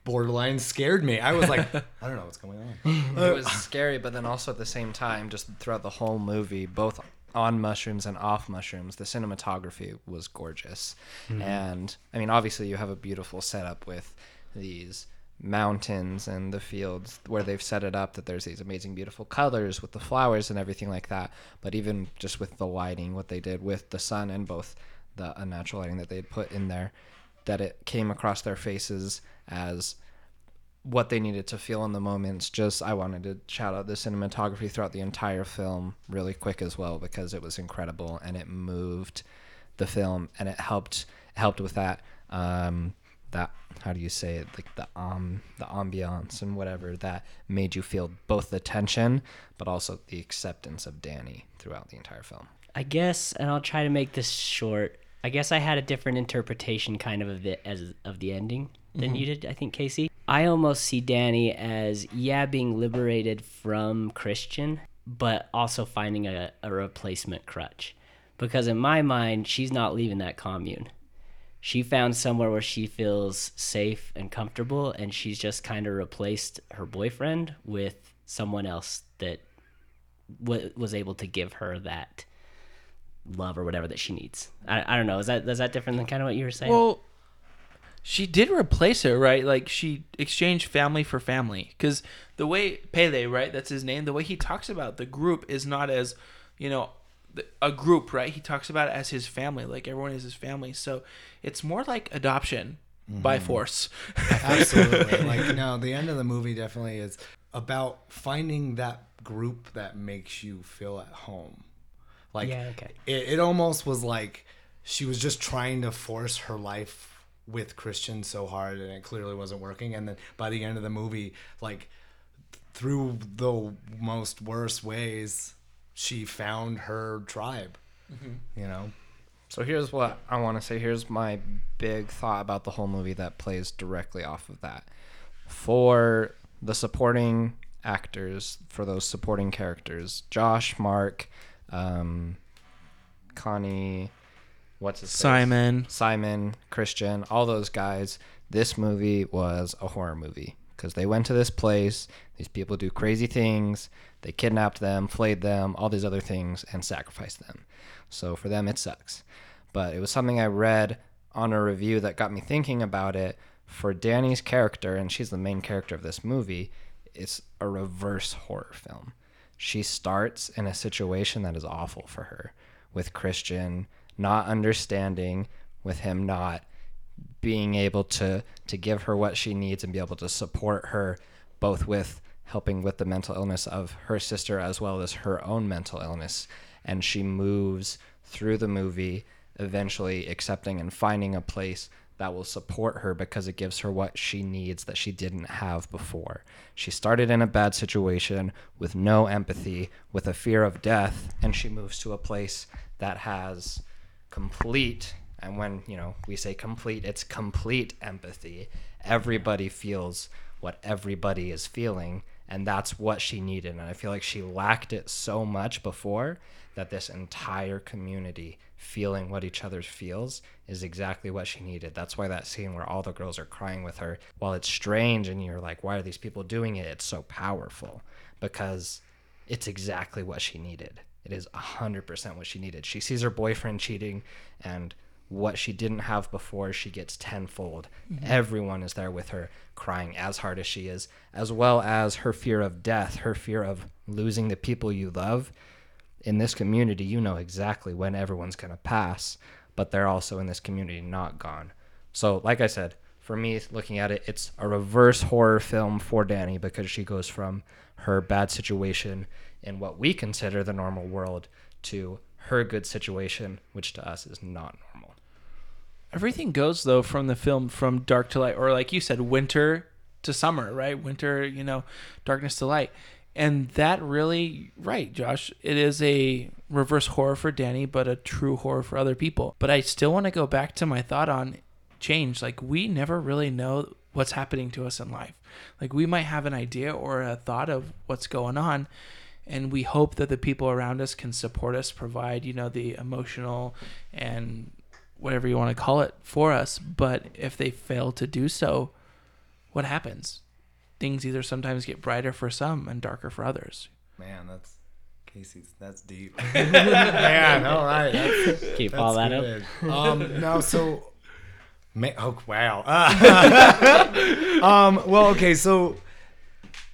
borderline scared me. I was like, I don't know what's going on. it was scary, but then also at the same time, just throughout the whole movie, both on mushrooms and off mushrooms, the cinematography was gorgeous. Mm-hmm. And I mean, obviously, you have a beautiful setup with these mountains and the fields where they've set it up that there's these amazing beautiful colors with the flowers and everything like that but even just with the lighting what they did with the sun and both the unnatural lighting that they had put in there that it came across their faces as what they needed to feel in the moments. Just I wanted to shout out the cinematography throughout the entire film really quick as well because it was incredible and it moved the film and it helped helped with that um that how do you say it like the um the ambiance and whatever that made you feel both the tension but also the acceptance of Dani throughout the entire film. I guess, and I'll try to make this short. I guess I had a different interpretation, kind of of it as of the ending than mm-hmm. you did. I think Casey. I almost see Dani as yeah being liberated from Christian, but also finding a, a replacement crutch, because in my mind she's not leaving that commune. She found somewhere where she feels safe and comfortable, and she's just kind of replaced her boyfriend with someone else that w- was able to give her that love or whatever that she needs. I, I don't know. Is that is that different than kind of what you were saying? Well, she did replace her, right? Like she exchanged family for family. Because the way Pelle, right? That's his name. The way he talks about the group is not as, you know, a group, right? He talks about it as his family. Like everyone is his family. So it's more like adoption by mm-hmm. force. Absolutely. like no, the end of the movie definitely is about finding that group that makes you feel at home. Like Yeah, okay. it, it almost was like she was just trying to force her life with Christian so hard and it clearly wasn't working and then by the end of the movie like through the most worst ways she found her tribe. You know? So here's what I want to say. Here's my big thought about the whole movie that plays directly off of that. For the supporting actors, for those supporting characters, Josh, Mark, um, Connie, what's his face? Simon. Simon, Christian, all those guys. This movie was a horror movie because they went to this place. These people do crazy things. They kidnapped them, flayed them, all these other things, and sacrificed them. So for them, it sucks. But it was something I read on a review that got me thinking about it. For Dani's character, and she's the main character of this movie, it's a reverse horror film. She starts in a situation that is awful for her with Christian not understanding, with him not being able to to give her what she needs and be able to support her both with helping with the mental illness of her sister as well as her own mental illness and she moves through the movie eventually accepting and finding a place that will support her because it gives her what she needs that she didn't have before. She started in a bad situation with no empathy, with a fear of death, and she moves to a place that has complete and when, you know, we say complete, it's complete empathy. Everybody feels what everybody is feeling and that's what she needed and I feel like she lacked it so much before that this entire community feeling what each other feels is exactly what she needed. That's why that scene where all the girls are crying with her, while it's strange and you're like, why are these people doing it? It's so powerful because it's exactly what she needed. It is 100% what she needed. She sees her boyfriend cheating and what she didn't have before, she gets tenfold. Mm-hmm. Everyone is there with her, crying as hard as she is, as well as her fear of death, her fear of losing the people you love in this community, you know exactly when everyone's going to pass, but they're also in this community not gone. So, like I said, for me, looking at it, it's a reverse horror film for Dani because she goes from her bad situation in what we consider the normal world to her good situation, which to us is not normal. Everything goes though from the film from dark to light, or like you said, winter to summer, right? Winter, you know, darkness to light, and that really, right, Josh? It is a reverse horror for Dani, but a true horror for other people. But I still want to go back to my thought on change. Like we never really know what's happening to us in life. Like we might have an idea or a thought of what's going on, and we hope that the people around us can support us, provide you know the emotional and whatever you want to call it for us. But if they fail to do so, what happens? Things either sometimes get brighter for some and darker for others. Man, that's Casey's. That's deep. Man, all right. That's, Can you follow that up? good. Um, no, so. Ma- oh wow. um, well, okay, so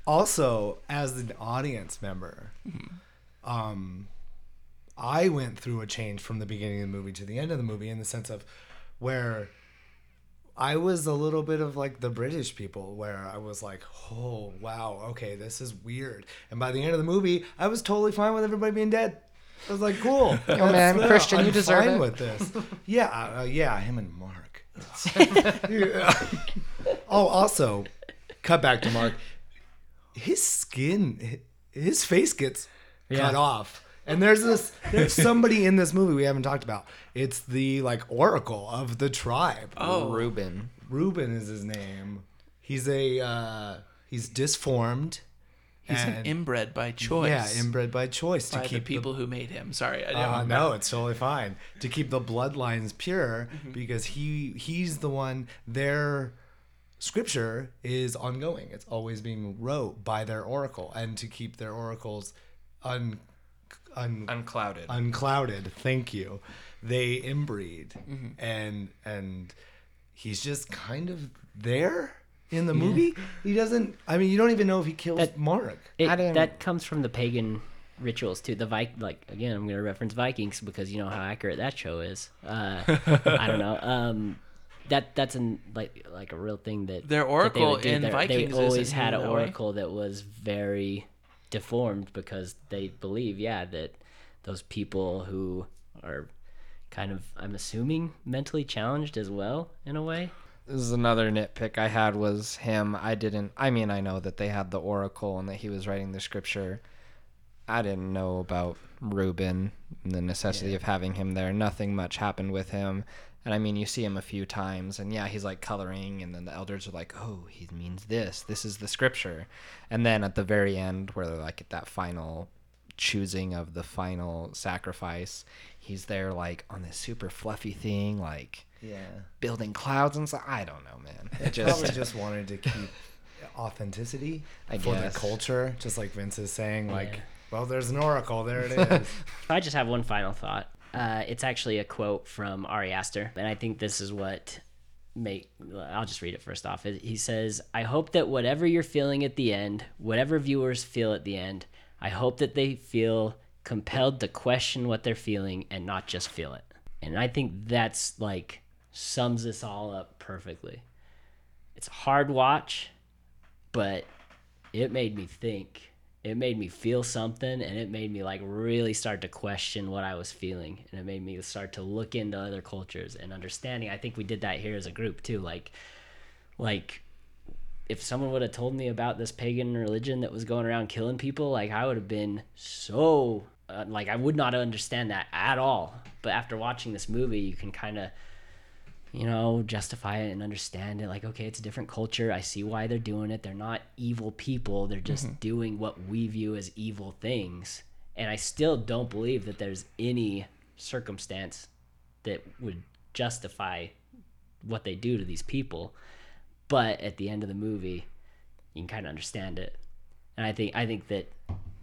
also as an audience member, um, I went through a change from the beginning of the movie to the end of the movie in the sense of where I was a little bit of like the British people, where I was like, oh, wow, okay, this is weird. And by the end of the movie, I was totally fine with everybody being dead. I was like, cool. Oh, man, Christian, you deserve it. with this. Yeah, uh, yeah, him and Mark. Yeah. Oh, also, cut back to Mark. His skin, his face gets cut off. And there's this, there's somebody in this movie we haven't talked about. It's the like oracle of the tribe. Oh, Ruben. Ruben is his name. He's a, uh, he's disformed. he's an inbred by choice. Yeah, inbred by choice to by keep the people who made him. Sorry, I The, didn't. uh, no, it's totally fine to keep the bloodlines pure Mm-hmm. because he he's the one. Their scripture is ongoing. It's always being wrote by their oracle, and to keep their oracles un, un Unclouded. unclouded. Thank you. They inbreed, Mm-hmm. and and he's just kind of there in the movie. He doesn't. I mean, you don't even know if he kills That- Mark. It, I that comes from the pagan rituals too. The Vi- like again, I'm gonna reference Vikings because you know how accurate that show is. Uh, I don't know. Um, that that's an like like a real thing that Their that they oracle in They're- Vikings They always had an that way. oracle that was very deformed because they believe, yeah, that those people who are kind of, I'm assuming, mentally challenged as well in a way. This is another nitpick I had was him. I didn't. I mean, I know that they had the oracle and that he was writing the scripture. I didn't know about Ruben and the necessity of having him there. Nothing much happened with him. And I mean, you see him a few times, and yeah, he's like coloring, and then the elders are like, "Oh, he means this. This is the scripture." And then at the very end, where they're like at that final choosing of the final sacrifice, he's there like on this super fluffy thing, like Yeah. building clouds and stuff. I don't know, man. It Probably just just wanted to keep authenticity I for guess. the culture, just like Vince is saying. Like, Yeah. well, there's an oracle. There it is. I just have one final thought. Uh, it's actually a quote from Ari Aster, and I think this is what make. I'll just read it first off. He says, "I hope that whatever you're feeling at the end, whatever viewers feel at the end, I hope that they feel compelled to question what they're feeling and not just feel it." And I think that's like sums this all up perfectly. It's a hard watch, but it made me think. It made me feel something and it made me like really start to question what I was feeling and it made me start to look into other cultures and understanding. I think we did that here as a group too. Like like if someone would have told me about this pagan religion that was going around killing people, like I would have been so uh, like I would not understand that at all. But after watching this movie, you can kind of you know justify it and understand it like okay it's a different culture. I see why they're doing it. They're not evil people. They're just mm-hmm. doing what we view as evil things. And i still don't believe that there's any circumstance that would justify what they do to these people. But at the end of the movie you can kind of understand it. And i think i think that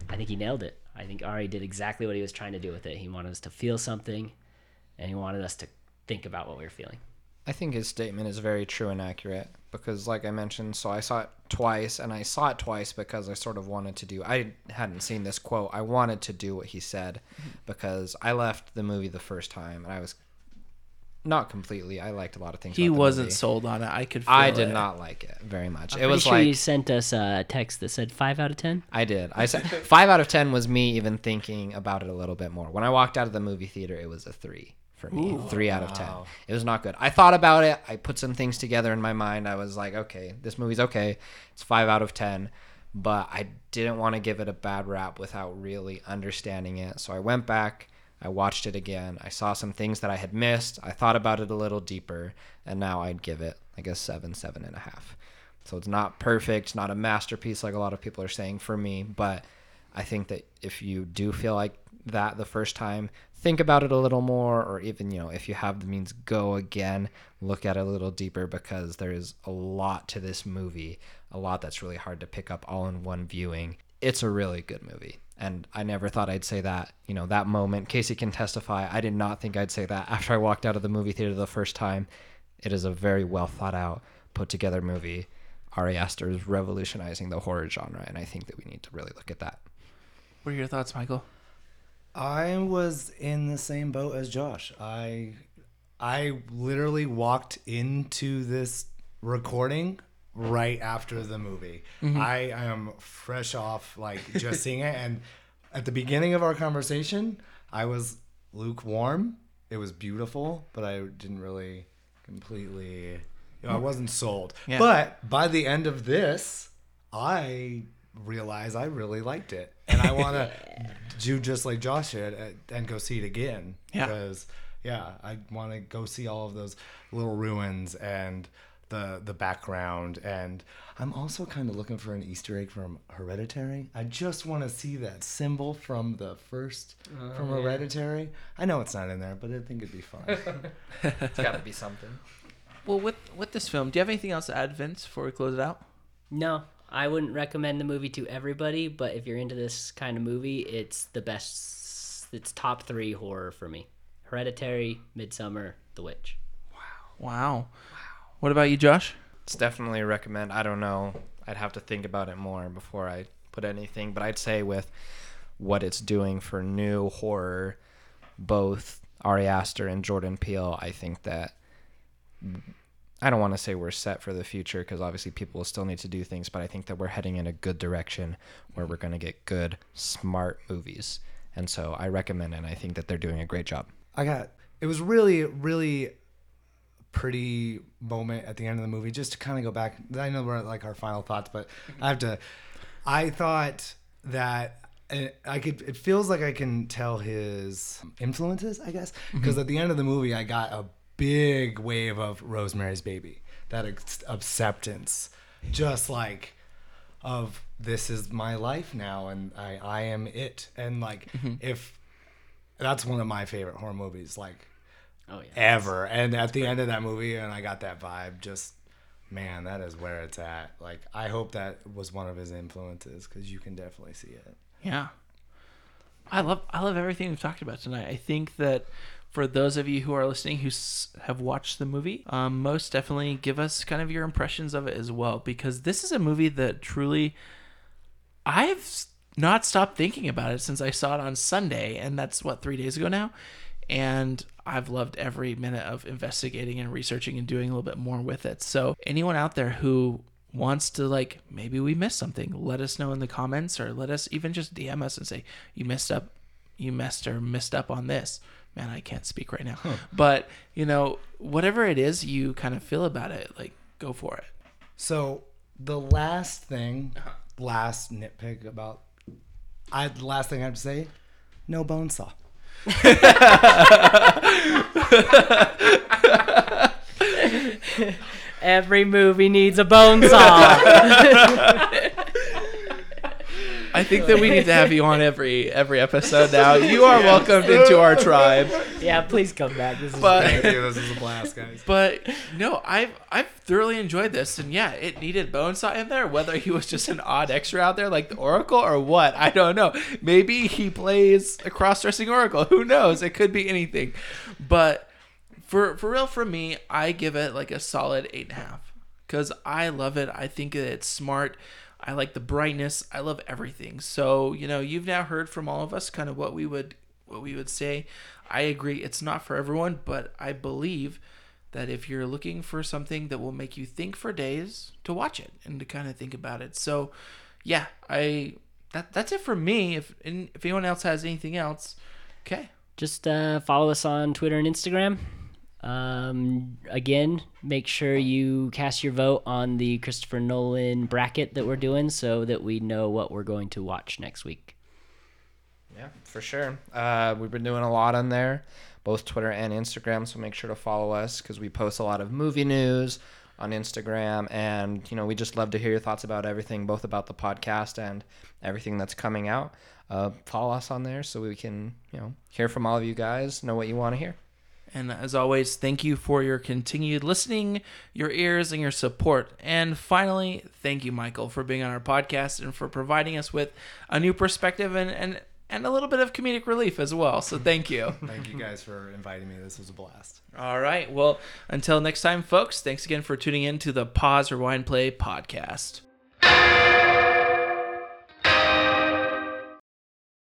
i think he nailed it. I think ari did exactly what he was trying to do with it. He wanted us to feel something and he wanted us to think about what we were feeling I think his statement is very true and accurate because, like I mentioned, so I saw it twice, and I saw it twice because I sort of wanted to do. I hadn't seen this quote. I wanted to do what he said because I left the movie the first time, and I was not completely. I liked a lot of things. He about the wasn't movie. sold on it. I could. Feel I did it. not like it very much. I'm it was pretty sure like you sent us a text that said five out of ten. I did. I said five out of ten was me even thinking about it a little bit more. When I walked out of the movie theater, it was a three for me. three out of ten. It was not good. I thought about it. I put some things together in my mind. I was like, okay, this movie's okay. It's five out of ten. But I didn't want to give it a bad rap without really understanding it. So I went back. I watched it again. I saw some things that I had missed. I thought about it a little deeper, and now I'd give it like a seven, seven and a half. So it's not perfect, not a masterpiece like a lot of people are saying for me, but I think that if you do feel like that the first time, think about it a little more, or even, you know, if you have the means, go again, look at it a little deeper because there is a lot to this movie, a lot that's really hard to pick up all in one viewing. It's a really good movie. And I never thought I'd say that, you know, that moment. Casey can testify. I did not think I'd say that after I walked out of the movie theater the first time. It is a very well thought out, put together movie. Ari Aster is revolutionizing the horror genre, and I think that we need to really look at that. What are your thoughts, Michael? I was in the same boat as Josh. I I literally walked into this recording right after the movie. Mm-hmm. I am fresh off like just seeing it and at the beginning of our conversation, I was lukewarm. It was beautiful, but I didn't really completely you know, I wasn't sold. Yeah. But by the end of this, I realized I really liked it, and I want to do just like Josh did uh, and go see it again. Yeah. Because yeah, I want to go see all of those little ruins and the the background, and I'm also kind of looking for an Easter egg from Hereditary. I just want to see that symbol from the first from Hereditary. I know it's not in there, but I think it'd be fun. It's got to be something. Well, with with this film, do you have anything else to add, Vince, before we close it out? No, I wouldn't recommend the movie to everybody, but if you're into this kind of movie, it's the best. It's top three horror for me: Hereditary, Midsommar, The Witch. Wow. Wow. What about you, Josh? It's definitely a recommend. I don't know. I'd have to think about it more before I put anything, but I'd say with what it's doing for new horror, both Ari Aster and Jordan Peele, I think that I don't want to say we're set for the future because obviously people will still need to do things, but I think that we're heading in a good direction where we're going to get good, smart movies. And so I recommend it. And I think that they're doing a great job. I got it was really really pretty moment at the end of the movie just to kind of go back I know we're at like our final thoughts but I have to I thought that uh, I could it feels like I can tell his influences I guess because at the end of the movie I got a big wave of Rosemary's Baby that ex- acceptance just like of this is my life now and I I am it and like mm-hmm. if that's one of my favorite horror movies like Oh yeah. ever and at the end of that movie and i got that vibe just man that is where it's at like i hope that was one of his influences because you can definitely see it Yeah. I love I love everything we've talked about tonight. I think that for those of you who are listening who have watched the movie, um, most definitely give us kind of your impressions of it as well because this is a movie that truly I've not stopped thinking about it since I saw it on Sunday and that's what 3 days ago now. and I've loved every minute of investigating and researching and doing a little bit more with it. So anyone out there who wants to like maybe we missed something, let us know in the comments or let us even just DM us and say you messed up, you messed or missed up on this. Man, I can't speak right now. But, you know, whatever it is you kind of feel about it, like go for it. So the last thing, uh-huh. last nitpick about, I the last thing I have to say, no bone saw. Every movie needs a bone saw. I think that we need to have you on every every episode now. You are welcomed into our tribe. yeah, please come back. This is But great. this is a blast, guys. but no, I've I've thoroughly enjoyed this, and yeah, it needed Bonesaw in there. Whether he was just an odd extra out there like the Oracle or what, I don't know. Maybe he plays a cross-dressing Oracle. Who knows? It could be anything. But for for real, for me, I give it like a solid eight and a half because I love it. I think it's smart. I like the brightness. I love everything. So you know, you've now heard from all of us kind of what we would what we would say. I agree. It's not for everyone, but I believe that if you're looking for something that will make you think for days, to watch it and to kind of think about it. So, yeah, I that that's it for me. If if anyone else has anything else, okay. just uh, follow us on Twitter and Instagram. Um, again, make sure you cast your vote on the Christopher Nolan bracket that we're doing so that we know what we're going to watch next week. Yeah, for sure. Uh, we've been doing a lot on there, both Twitter and Instagram. So make sure to follow us because we post a lot of movie news on Instagram, and you know we just love to hear your thoughts about everything, both about the podcast and everything that's coming out. Uh, follow us on there so we can you know hear from all of you guys, know what you want to hear. And as always, thank you for your continued listening, your ears, and your support. And finally, thank you, Michael, for being on our podcast and for providing us with a new perspective and, and, and a little bit of comedic relief as well. So thank you. Thank you guys for inviting me. This was a blast. All right. Well, until next time, folks, thanks again for tuning in to the Pause, Rewind, Play podcast.